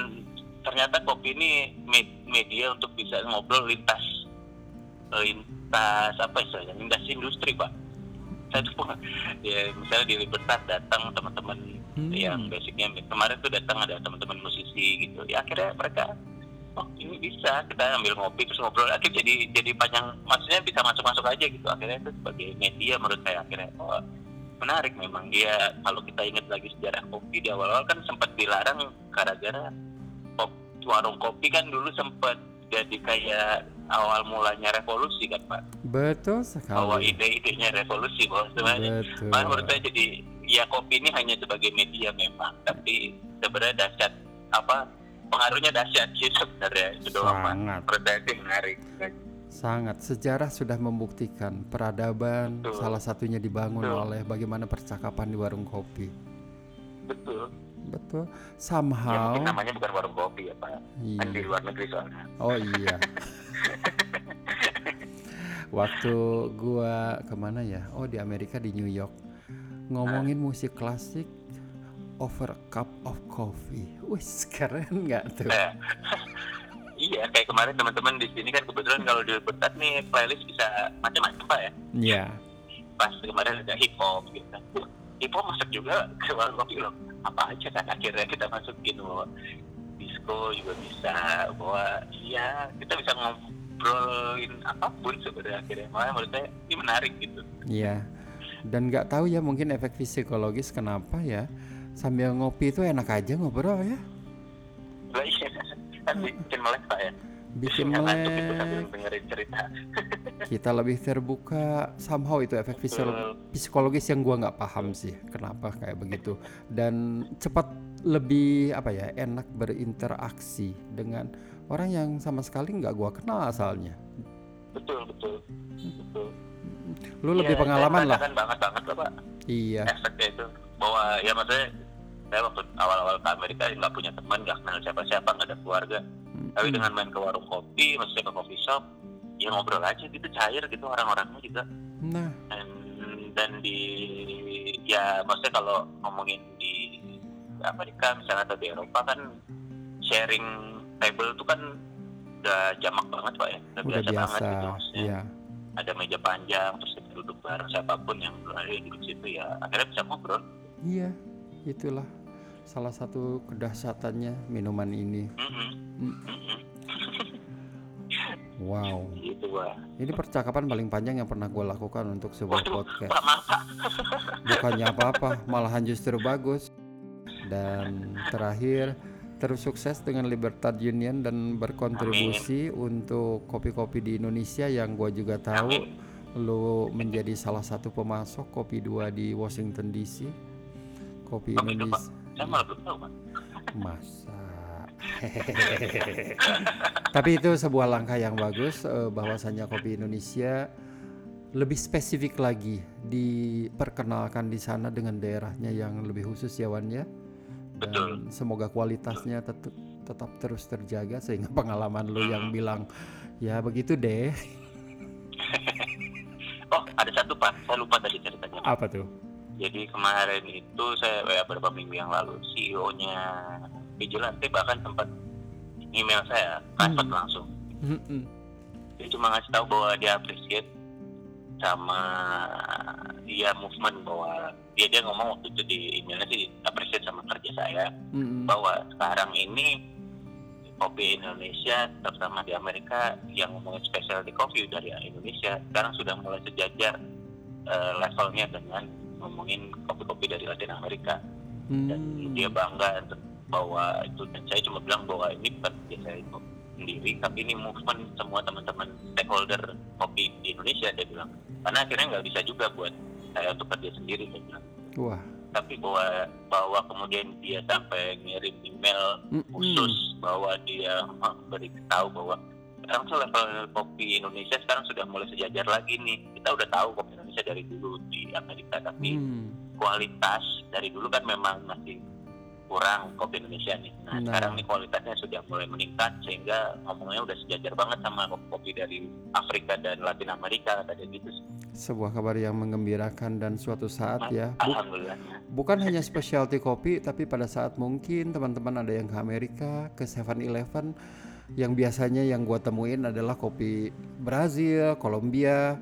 Speaker 2: ternyata kopi ini me- media untuk bisa ngobrol lintas lintas apa istilahnya lintas industri pak. Saya tuh ya misalnya di Libertas datang teman-teman
Speaker 1: Hmm.
Speaker 2: yang basicnya kemarin tuh datang ada teman-teman musisi gitu. Ya akhirnya mereka oh ini bisa kita ambil ngopi terus ngobrol. Akhirnya jadi jadi panjang maksudnya bisa masuk-masuk aja gitu. Akhirnya itu sebagai media menurut saya akhirnya oh menarik memang. Dia kalau kita ingat lagi sejarah kopi di awal-awal kan sempat dilarang gara-gara warung kopi kan dulu sempat jadi kayak awal mulanya revolusi kan pak
Speaker 1: Betul
Speaker 2: bahwa
Speaker 1: sekali.
Speaker 2: ide-idenya revolusi bahwa sebenarnya
Speaker 1: Betul.
Speaker 2: Makanya menurut saya jadi ya kopi ini hanya sebagai media memang, tapi sebenarnya dahsyat apa pengaruhnya dahsyat sih sebenarnya itu doang Pak.
Speaker 1: Sangat.
Speaker 2: Sih menarik.
Speaker 1: Sangat sejarah sudah membuktikan peradaban
Speaker 2: Betul.
Speaker 1: salah satunya dibangun
Speaker 2: Betul.
Speaker 1: oleh bagaimana percakapan di warung kopi.
Speaker 2: Betul.
Speaker 1: Betul.
Speaker 2: Ya
Speaker 1: Somehow.
Speaker 2: mungkin namanya bukan warung kopi ya Pak. Kan di
Speaker 1: Iya.
Speaker 2: luar negeri soalnya.
Speaker 1: Oh iya. Waktu gua ke mana ya? Oh di Amerika di New York. Ngomongin musik klasik over a cup of coffee. Wih keren nggak tuh?
Speaker 2: Nah, iya kayak kemarin teman-teman di sini kan kebetulan kalau di Libertas nih playlist bisa macam-macam Pak ya.
Speaker 1: Iya.
Speaker 2: Pas kemarin ada hip hop gitu kan. "Wah, Hip hop masuk juga ke warung kopi loh. Apa aja kan akhirnya kita masukin bahwa disco juga bisa bahwa iya kita bisa ngobrolin apa pun sebenarnya akhirnya makanya menurut saya ini menarik gitu
Speaker 1: Iya. Dan nggak tahu ya mungkin efek psikologis kenapa ya sambil ngopi itu enak aja ngobrol ya.
Speaker 2: lah iya kan bikin melek pak ya
Speaker 1: Bikin
Speaker 2: ngantuk gitu
Speaker 1: melek.
Speaker 2: dengerin cerita
Speaker 1: Kita lebih terbuka. Somehow itu efek fisio- psikologis yang gua nggak paham sih kenapa kayak begitu. Dan cepat lebih apa ya enak berinteraksi dengan orang yang sama sekali nggak gua kenal asalnya.
Speaker 2: betul betul betul
Speaker 1: Lu lebih
Speaker 2: Iya,
Speaker 1: pengalaman lah.
Speaker 2: banget banget lah pak
Speaker 1: Iya.
Speaker 2: efeknya itu bahwa ya maksudnya saya waktu awal-awal ke Amerika nggak punya teman nggak kenal siapa-siapa nggak ada keluarga tapi
Speaker 1: Mm-mm.
Speaker 2: dengan main ke warung kopi maksudnya ke coffee shop ya ngobrol aja gitu cair gitu orang-orangnya juga
Speaker 1: Nah,
Speaker 2: dan dan di ya maksudnya kalau ngomongin di Amerika misalnya atau di Eropa kan sharing table itu kan udah jamak banget pak ya udah,
Speaker 1: udah
Speaker 2: biasa, banget
Speaker 1: biasa.
Speaker 2: gitu maksudnya
Speaker 1: Iya.
Speaker 2: ada meja panjang terus kita duduk bareng siapa pun yang ada di duduk situ ya akhirnya bisa ngobrol
Speaker 1: Iya, itulah salah satu kedahsyatannya minuman ini. Mm.
Speaker 2: Mm-mm.
Speaker 1: Wow.
Speaker 2: Gitu.
Speaker 1: Ini percakapan paling panjang yang pernah gue lakukan untuk sebuah
Speaker 2: Waduh,
Speaker 1: podcast. Bukannya apa-apa, malahan justru bagus. Dan terakhir, terus sukses dengan Libertad Union dan berkontribusi untuk kopi-kopi di Indonesia yang gue juga tahu
Speaker 2: Amin.
Speaker 1: lu menjadi salah satu pemasok kopi dua di Washington DC. Kopi Indonesia.
Speaker 2: Saya malah belum tahu, Pak.
Speaker 1: Masa. Tapi itu sebuah langkah yang bagus eh, bahwasanya kopi Indonesia lebih spesifik lagi diperkenalkan di sana dengan daerahnya yang lebih khusus ya Wan ya. Dan
Speaker 2: Betul.
Speaker 1: semoga kualitasnya tetap tetap terus terjaga sehingga pengalaman lu yang bilang ya begitu deh.
Speaker 2: Oh, ada satu Pak. Saya lupa tadi ceritanya.
Speaker 1: Apa tuh?
Speaker 2: Jadi kemarin itu saya ya, beberapa minggu yang lalu CEO-nya Vigilante bahkan sempat email saya private
Speaker 1: Hmm.
Speaker 2: langsung.
Speaker 1: Mm-mm.
Speaker 2: Dia cuma ngasih tahu bahwa dia appreciate sama dia movement bahwa dia dia ngomong waktu itu di emailnya sih appreciate sama kerja saya
Speaker 1: Mm-mm.
Speaker 2: bahwa sekarang ini kopi Indonesia terutama di Amerika yang ngomongin specialty coffee dari Indonesia sekarang sudah mulai sejajar eh, levelnya dengan ngomongin kopi-kopi dari Latin Amerika dan
Speaker 1: Hmm.
Speaker 2: dia bangga bahwa itu dan saya cuma bilang bahwa ini bukan saya itu sendiri tapi ini movement semua teman-teman stakeholder kopi di Indonesia dia bilang karena akhirnya nggak bisa juga buat saya untuk kerja sendiri dia bilang
Speaker 1: Wah.
Speaker 2: tapi bahwa bahwa kemudian dia sampai ngirim email
Speaker 1: Mm-mm.
Speaker 2: khusus bahwa dia beritahu bahwa sekarang level kopi Indonesia sekarang sudah mulai sejajar lagi nih kita udah tahu kopi Indonesia dari dulu di Amerika tapi
Speaker 1: Hmm.
Speaker 2: kualitas dari dulu kan memang masih kurang kopi Indonesia nih. Nah,
Speaker 1: Nah.
Speaker 2: sekarang nih kualitasnya sudah mulai meningkat sehingga ngomongnya udah sejajar banget sama kopi dari Afrika dan Latin Amerika tadi gitu. sih.
Speaker 1: Sebuah kabar yang menggembirakan dan suatu saat ya. Bu-
Speaker 2: Alhamdulillah.
Speaker 1: bukan hanya specialty kopi tapi pada saat mungkin teman-teman ada yang ke Amerika ke 7-Eleven yang biasanya yang gua temuin adalah kopi Brazil, Kolombia.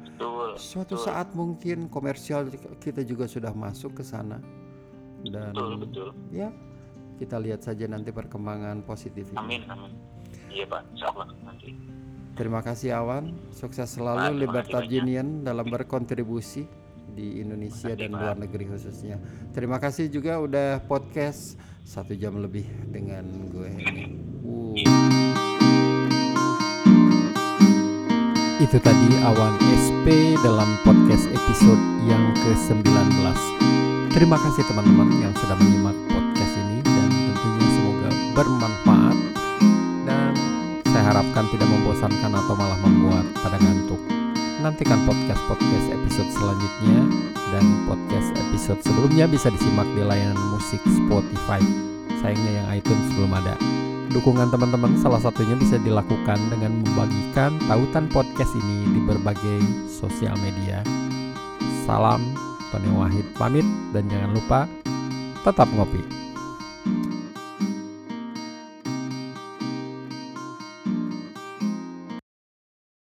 Speaker 1: Suatu
Speaker 2: betul,
Speaker 1: saat mungkin komersial kita juga sudah masuk ke sana. Dan
Speaker 2: betul betul.
Speaker 1: ya kita lihat saja nanti perkembangan positif.
Speaker 2: Amin amin. Iya Pak, Insya Allah nanti.
Speaker 1: Terima kasih Awan, sukses selalu
Speaker 2: terima
Speaker 1: Libertad
Speaker 2: kasih banyak.
Speaker 1: Union dalam berkontribusi di Indonesia dan luar negeri khususnya. Terima kasih juga udah podcast satu jam lebih dengan gue ini. Wuh. Itu tadi Awan SP dalam podcast episode yang ke-19. Terima kasih teman-teman yang sudah menyimak podcast ini dan tentunya semoga bermanfaat dan saya harapkan tidak membosankan atau malah membuat pada ngantuk. Nantikan podcast-podcast episode selanjutnya dan podcast episode sebelumnya bisa disimak di layanan musik Spotify. Sayangnya yang iTunes belum ada. Dukungan teman-teman salah satunya bisa dilakukan dengan membagikan tautan podcast ini di berbagai sosial media. Salam Tony Wahid pamit dan jangan lupa tetap ngopi.